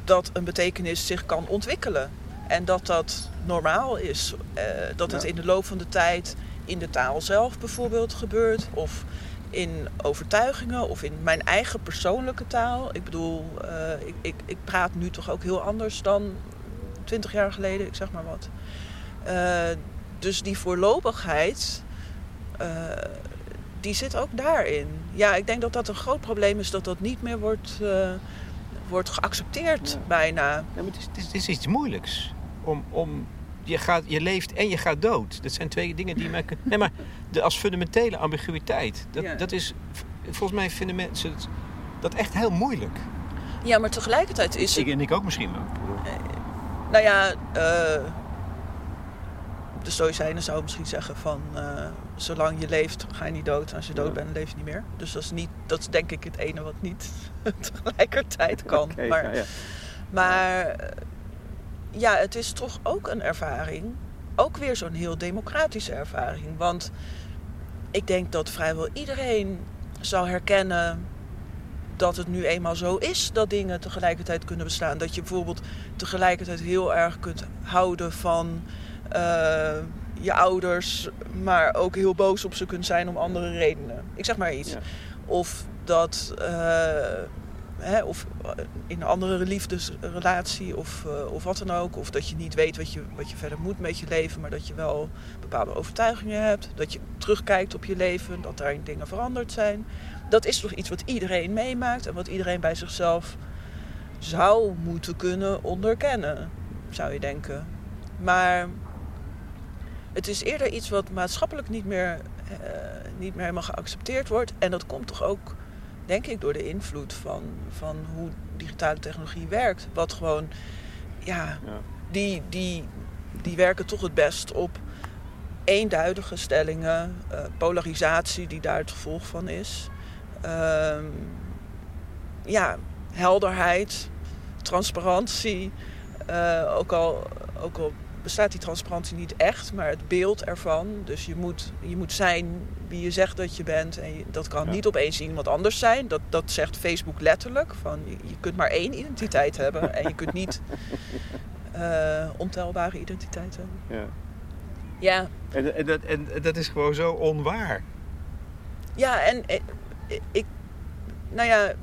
dat een betekenis zich kan ontwikkelen. En dat dat normaal is. Uh, dat het in de loop van de tijd in de taal zelf bijvoorbeeld gebeurt. Of in overtuigingen of in mijn eigen persoonlijke taal. Ik bedoel, uh, ik, ik, ik, praat nu toch ook heel anders dan twintig jaar geleden, ik zeg maar wat. Uh, dus die voorlopigheid, die zit ook daarin. Ja, ik denk dat dat een groot probleem is dat dat niet meer wordt, wordt geaccepteerd ja. bijna. Ja, maar het, is, het is iets moeilijks om, om je, gaat, je leeft en je gaat dood. Dat zijn twee dingen die maken. Nee, maar de, als fundamentele ambiguïteit, dat, ja. dat is. Volgens mij vinden mensen het, dat echt heel moeilijk. Ja, maar tegelijkertijd is het. Ik en ik ook misschien wel. Uh, nou ja, uh, de Stoïcijnen zouden misschien zeggen van. Uh, zolang je leeft, ga je niet dood. Als je dood ja. bent, leef je niet meer. Dus dat is, niet, dat is denk ik het ene wat niet [laughs] tegelijkertijd kan. Okay, maar, ja, maar ja, het is toch ook een ervaring. Ook weer zo'n heel democratische ervaring. Want ik denk dat vrijwel iedereen zou herkennen dat het nu eenmaal zo is dat dingen tegelijkertijd kunnen bestaan. Dat je bijvoorbeeld tegelijkertijd heel erg kunt houden van uh, je ouders, maar ook heel boos op ze kunt zijn om andere redenen. Ik zeg maar iets. Ja. Of dat. Uh, Of eh, in een andere liefdesrelatie of, uh, of wat dan ook. Of dat je niet weet wat je, wat je verder moet met je leven, maar dat je wel bepaalde overtuigingen hebt. Dat je terugkijkt op je leven, dat daarin dingen veranderd zijn. Dat is toch iets wat iedereen meemaakt en wat iedereen bij zichzelf zou moeten kunnen onderkennen, zou je denken. Maar het is eerder iets wat maatschappelijk niet meer, uh, niet meer helemaal geaccepteerd wordt. En dat komt toch ook denk ik door de invloed van, van hoe digitale technologie werkt. Wat gewoon, ja, ja, Die, die, die werken toch het best op eenduidige stellingen, uh, polarisatie die daar het gevolg van is. Uh, ja, helderheid, transparantie. Uh, ook, al, ook al bestaat die transparantie niet echt, maar het beeld ervan. Dus je moet, je moet zijn wie je zegt dat je bent. En je, dat kan ja. niet opeens iemand anders zijn. Dat, dat zegt Facebook letterlijk. Van, je, je kunt maar één identiteit hebben en je kunt niet uh, [laughs] ontelbare identiteit hebben. Ja. ja. En, en, dat, en dat is gewoon zo onwaar. Ja, en ik, nou ja,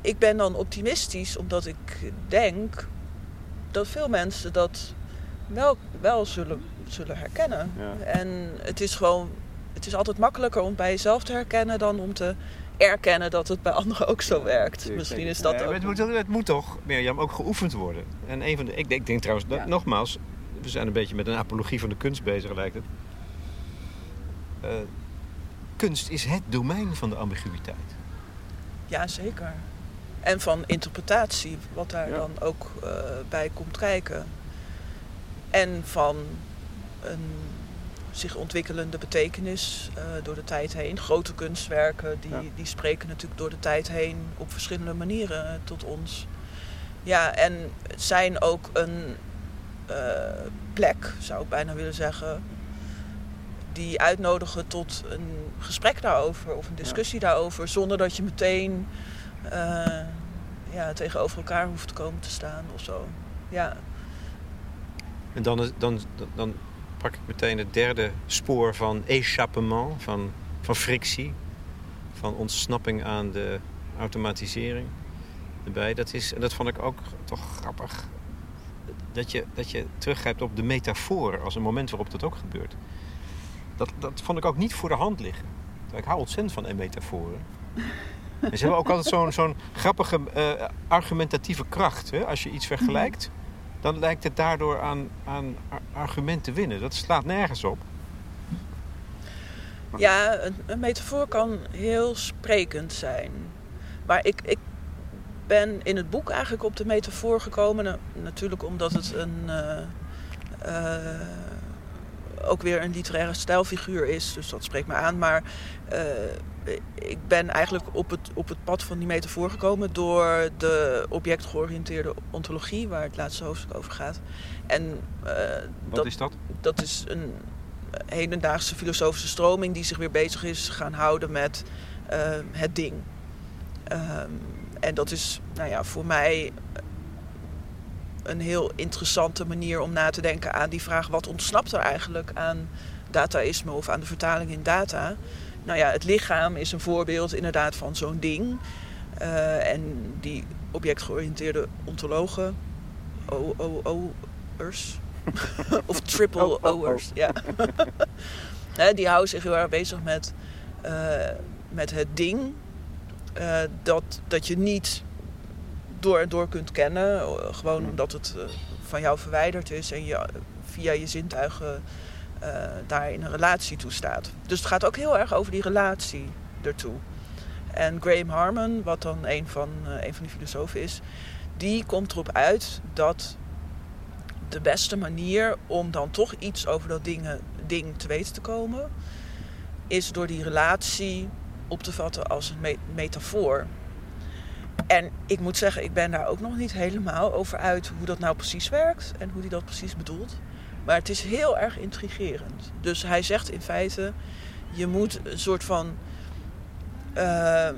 ik ben dan optimistisch omdat ik denk dat veel mensen dat wel, wel zullen, zullen herkennen. Ja. En het is gewoon, het is altijd makkelijker om bij jezelf te herkennen dan om te erkennen dat het bij anderen ook zo werkt. Misschien is dat ja, ook. Het moet, het moet toch, Mirjam, ook geoefend worden. En een van de, ik, denk, ik denk trouwens, dat, nogmaals, we zijn een beetje met een apologie van de kunst bezig, lijkt het. eh, kunst is het domein van de ambiguïteit. Ja, zeker. En van interpretatie, wat daar Ja. dan ook eh, bij komt kijken. En van een zich ontwikkelende betekenis eh, door de tijd heen. Grote kunstwerken, die, Ja. die spreken natuurlijk door de tijd heen op verschillende manieren tot ons. Ja, en zijn ook een eh, plek, zou ik bijna willen zeggen, die uitnodigen tot een gesprek daarover of een discussie daarover, zonder dat je meteen eh, ja, tegenover elkaar hoeft te komen te staan of zo. Ja, En dan, dan, dan, pak ik meteen het derde spoor van échappement, van, van frictie, van ontsnapping aan de automatisering erbij. Dat, is, en dat vond ik ook toch grappig. Dat je, dat je teruggrijpt op de metafoor als een moment waarop dat ook gebeurt. Dat, dat vond ik ook niet voor de hand liggen. Ik hou ontzettend van metaforen. En ze hebben ook altijd zo'n zo'n grappige eh, argumentatieve kracht. Hè? Als je iets vergelijkt, dan lijkt het daardoor aan, aan ar- argument te winnen. Dat slaat nergens op. ja een, een metafoor kan heel sprekend zijn. Maar ik, ik ben in het boek eigenlijk op de metafoor gekomen. na- Natuurlijk omdat het een, eh, eh, ook weer een literaire stijlfiguur is. Dus dat spreekt me aan. Maar eh, ik ben eigenlijk op het, op het pad van die metafoor gekomen door de objectgeoriënteerde ontologie, waar het laatste hoofdstuk over gaat. En eh, Wat dat, is dat? dat is een hedendaagse filosofische stroming die zich weer bezig is gaan houden met eh, het ding. Ehm, en dat is nou ja, voor mij een heel interessante manier om na te denken aan die vraag: wat ontsnapt er eigenlijk aan dataïsme of aan de vertaling in data? Nou ja, het lichaam is een voorbeeld inderdaad van zo'n ding. Eh, en die objectgeoriënteerde ontologen, OOO'ers, [laughs] of triple. O'ers, ja. Hè, [laughs] die houden zich heel erg bezig met, eh, met het ding. eh, dat, dat je niet door en door kunt kennen. eh, Gewoon omdat het eh, van jou verwijderd is en je via je zintuigen eh, daar in een relatie toe staat. Dus het gaat ook heel erg over die relatie ertoe. En Graham Harmon, wat dan een van, eh, een van die filosofen is, die komt erop uit dat de beste manier om dan toch iets over dat dingen, ding te weten te komen, is door die relatie op te vatten als een me- metafoor. En ik moet zeggen, ik ben daar ook nog niet helemaal over uit hoe dat nou precies werkt en hoe hij dat precies bedoelt. Maar het is heel erg intrigerend. Dus hij zegt in feite, je moet een soort van eh,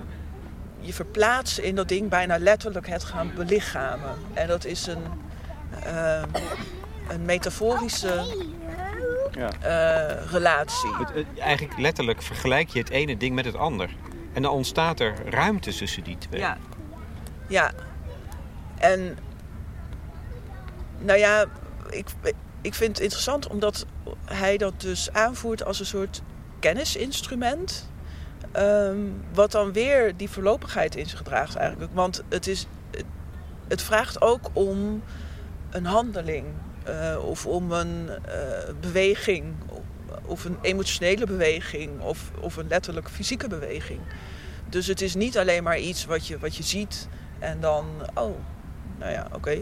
je verplaatsen in dat ding, bijna letterlijk het gaan belichamen. En dat is een, eh, een metaforische Ja. eh, relatie. Het, het- eigenlijk letterlijk vergelijk je het ene ding met het ander. En dan ontstaat er ruimte tussen die twee. Ja. Ja. En nou ja, ik, ik vind het interessant omdat hij dat dus aanvoert als een soort kennisinstrument. Ehm, wat dan weer die voorlopigheid in zich draagt eigenlijk. Want het, is, het, vraagt ook om een handeling. eh, of om een eh, beweging. Of een emotionele beweging. Of, of een letterlijk fysieke beweging. Dus het is niet alleen maar iets wat je, wat je ziet en dan, oh, nou ja, oké.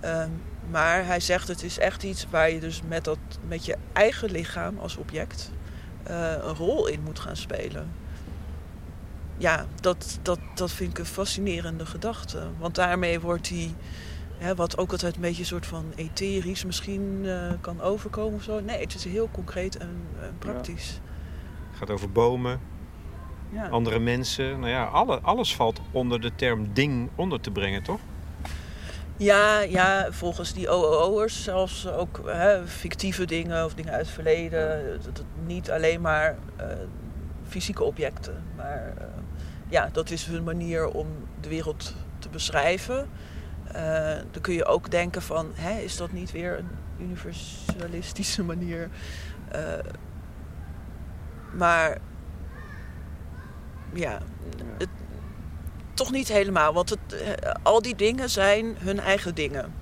Ehm, maar hij zegt het is echt iets waar je dus met, dat, met je eigen lichaam als object eh, een rol in moet gaan spelen. Ja, dat, dat, dat vind ik een fascinerende gedachte. Want daarmee wordt die, hè, wat ook altijd een beetje een soort van etherisch misschien eh, kan overkomen of zo. Nee, het is heel concreet en, en praktisch. Het gaat over bomen, Ja. andere mensen. Nou ja, alle, alles valt onder de term ding onder te brengen, toch? Ja, ja, volgens die OOO'ers zelfs ook hè, fictieve dingen of dingen uit het verleden. Dat niet alleen maar eh, fysieke objecten. Maar eh, ja, dat is hun manier om de wereld te beschrijven. Eh, dan kun je ook denken van, hè, is dat niet weer een universalistische manier? Maar ja, het, toch niet helemaal. Want het, eh, al die dingen zijn hun eigen dingen.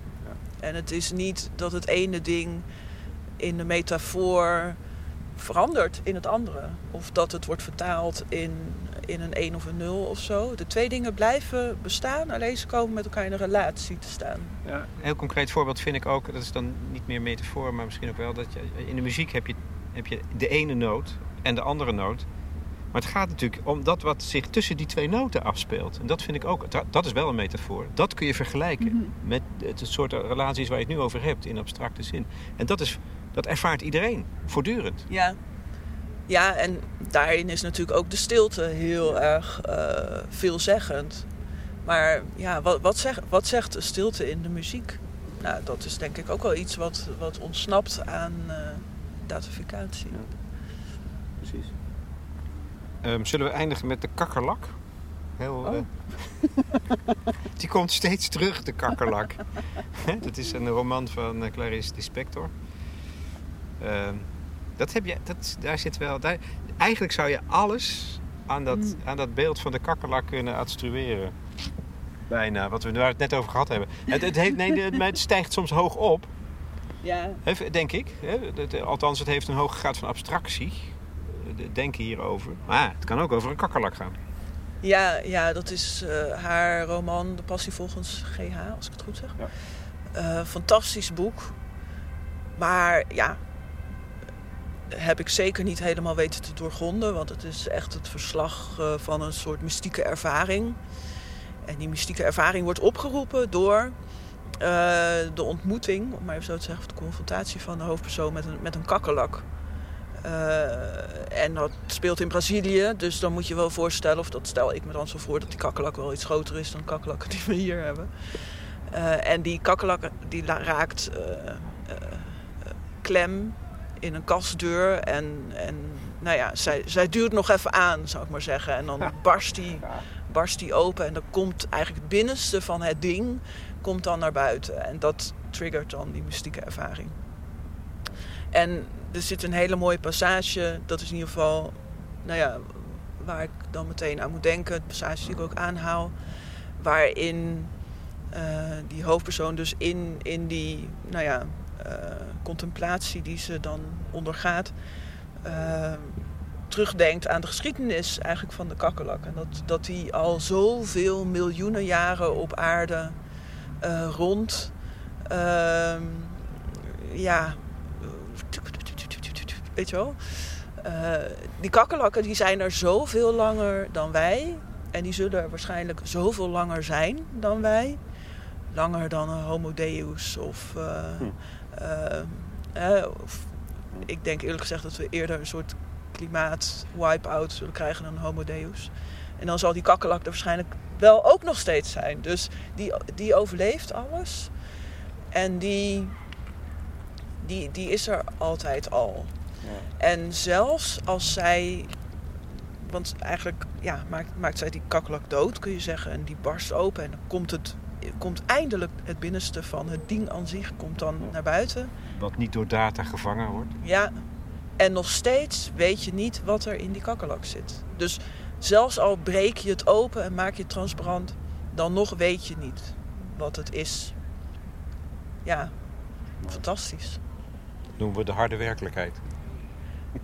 En het is niet dat het ene ding in de metafoor verandert in het andere. Of dat het wordt vertaald in, in een 1 of een 0 of zo. De twee dingen blijven bestaan, alleen ze komen met elkaar in een relatie te staan. Ja, een heel concreet voorbeeld vind ik ook, dat is dan niet meer metafoor, maar misschien ook wel, dat je, in de muziek heb je, heb je de ene noot en de andere noot. Maar het gaat natuurlijk om dat wat zich tussen die twee noten afspeelt. En dat vind ik ook, dat is wel een metafoor. Dat kun je vergelijken mm -hmm. met het soort relaties waar je het nu over hebt in abstracte zin. En dat, is, dat ervaart iedereen, voortdurend. Ja. ja, en daarin is natuurlijk ook de stilte heel erg uh, veelzeggend. Maar ja, wat, wat, zegt, wat zegt de stilte in de muziek? Nou, dat is denk ik ook wel iets wat, wat ontsnapt aan uh, datificatie. Ja. Um, zullen we eindigen met de kakkerlak? Heel, oh. uh, [laughs] die komt steeds terug, de kakkerlak. [laughs] dat is een roman van uh, Clarice Lispector. Uh, dat heb je, dat, daar zit wel. Daar, eigenlijk zou je alles aan dat, mm. aan dat beeld van de kakkerlak kunnen atstrueren. Bijna, wat we het net over gehad hebben. Het, het, heeft, nee, [laughs] het stijgt soms hoog op. Ja. Denk ik. Althans, het heeft een hoge graad van abstractie denken hierover. Maar het kan ook over een kakkerlak gaan. Ja, ja dat is uh, haar roman De Passie volgens GH, als ik het goed zeg. Ja. Uh, fantastisch boek. Maar ja, heb ik zeker niet helemaal weten te doorgronden. Want het is echt het verslag uh, van een soort mystieke ervaring. En die mystieke ervaring wordt opgeroepen door de ontmoeting, om maar even zo te zeggen, of de confrontatie van de hoofdpersoon met een, met een kakkerlak. Uh, en dat speelt in Brazilië, dus dan moet je wel voorstellen, of dat stel ik me dan zo voor, dat die kakkelak wel iets groter is dan kakkelakken die we hier hebben. Uh, en die kakkelak die raakt uh, klem in een kastdeur en, en nou ja, zij, zij duurt nog even aan, zou ik maar zeggen. En dan barst die, barst die open en dan komt eigenlijk het binnenste van het ding komt dan naar buiten. En dat triggert dan die mystieke ervaring. En er zit een hele mooie passage. Dat is in ieder geval, nou ja, waar ik dan meteen aan moet denken. De passage die ik ook aanhaal. Waarin uh, die hoofdpersoon dus in, in die, nou ja, uh, contemplatie die ze dan ondergaat. Uh, terugdenkt aan de geschiedenis eigenlijk van de kakkerlak. En dat, dat die al zoveel miljoenen jaren op aarde rond... Ehm, ja, weet je wel. Uh, die kakkerlakken die zijn er zoveel langer dan wij. En die zullen er waarschijnlijk zoveel langer zijn dan wij. Langer dan een Homo Deus of, uh, hm. uh, of, ik denk eerlijk gezegd dat we eerder een soort klimaat wipe-out zullen krijgen dan een Homo Deus. En dan zal die kakkerlak er waarschijnlijk wel ook nog steeds zijn. Dus die, die overleeft alles. En die, die, die is er altijd al. En zelfs als zij. Want eigenlijk ja, maakt, maakt zij die kakkelak dood, kun je zeggen. En die barst open. En dan komt, het, komt eindelijk het binnenste van het ding aan zich komt dan naar buiten. Wat niet door data gevangen wordt. Ja. En nog steeds weet je niet wat er in die kakkelak zit. Dus zelfs al breek je het open en maak je het transparant, dan nog weet je niet wat het is. Ja, fantastisch. Dat noemen we de harde werkelijkheid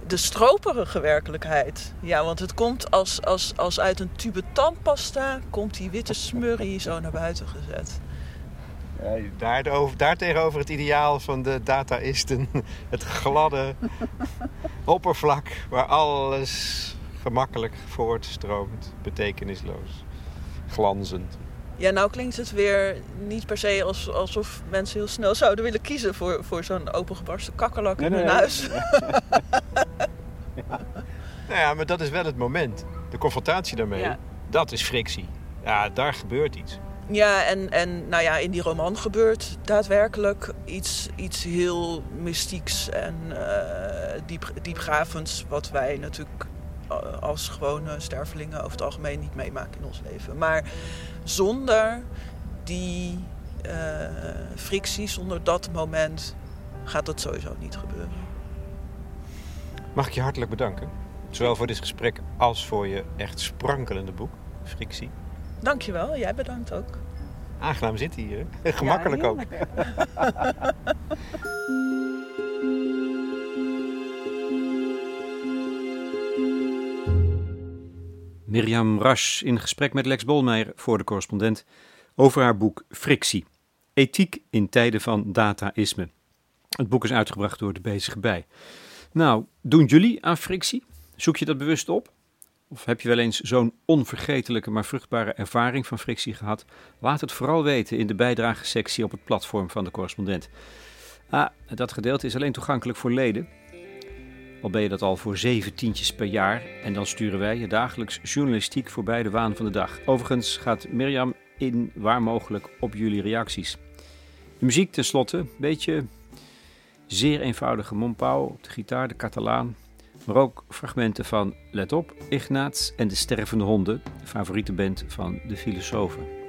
de stroperige werkelijkheid. Ja, want het komt als, als, als uit een tube tandpasta... komt die witte smurrie zo naar buiten gezet. Ja, daar, daar tegenover het ideaal van de dataisten. [laughs] Het gladde [laughs] oppervlak waar alles gemakkelijk voortstroomt. Betekenisloos. Glanzend. Ja, nou klinkt het weer niet per se als, alsof mensen heel snel zouden willen kiezen voor, voor zo'n opengebarsten kakkerlak in hun huis. ja. [laughs] Nou ja, maar dat is wel het moment. De confrontatie daarmee, dat is frictie. Ja, daar gebeurt iets. Ja, en, en nou ja, in die roman gebeurt daadwerkelijk iets, iets heel mystieks en uh, diep, diepgravends, wat wij natuurlijk als gewone stervelingen over het algemeen niet meemaken in ons leven. Maar zonder die uh, frictie, zonder dat moment, gaat dat sowieso niet gebeuren. Mag ik je hartelijk bedanken. Zowel voor dit gesprek als voor je echt sprankelende boek, Frictie. Dankjewel, jij bedankt ook. Aangenaam zitten hier. Gemakkelijk ja, ook. [laughs] Mirjam Rasch in gesprek met Lex Bolmeijer voor de correspondent over haar boek Frictie. Ethiek in tijden van dataïsme. Het boek is uitgebracht door de Bezige Bij. Nou, doen jullie aan frictie? Zoek je dat bewust op? Of heb je wel eens zo'n onvergetelijke maar vruchtbare ervaring van frictie gehad? Laat het vooral weten in de bijdragesectie op het platform van de correspondent. Ah, dat gedeelte is alleen toegankelijk voor leden. Al ben je dat al voor zeven tientjes per jaar en dan sturen wij je dagelijks journalistiek voorbij de waan van de dag. Overigens gaat Mirjam in waar mogelijk op jullie reacties. De muziek tenslotte, een beetje zeer eenvoudige Mompau op de gitaar, de Catalaan. Maar ook fragmenten van Let op, Ignaz en de stervende honden, de favoriete band van de filosofen.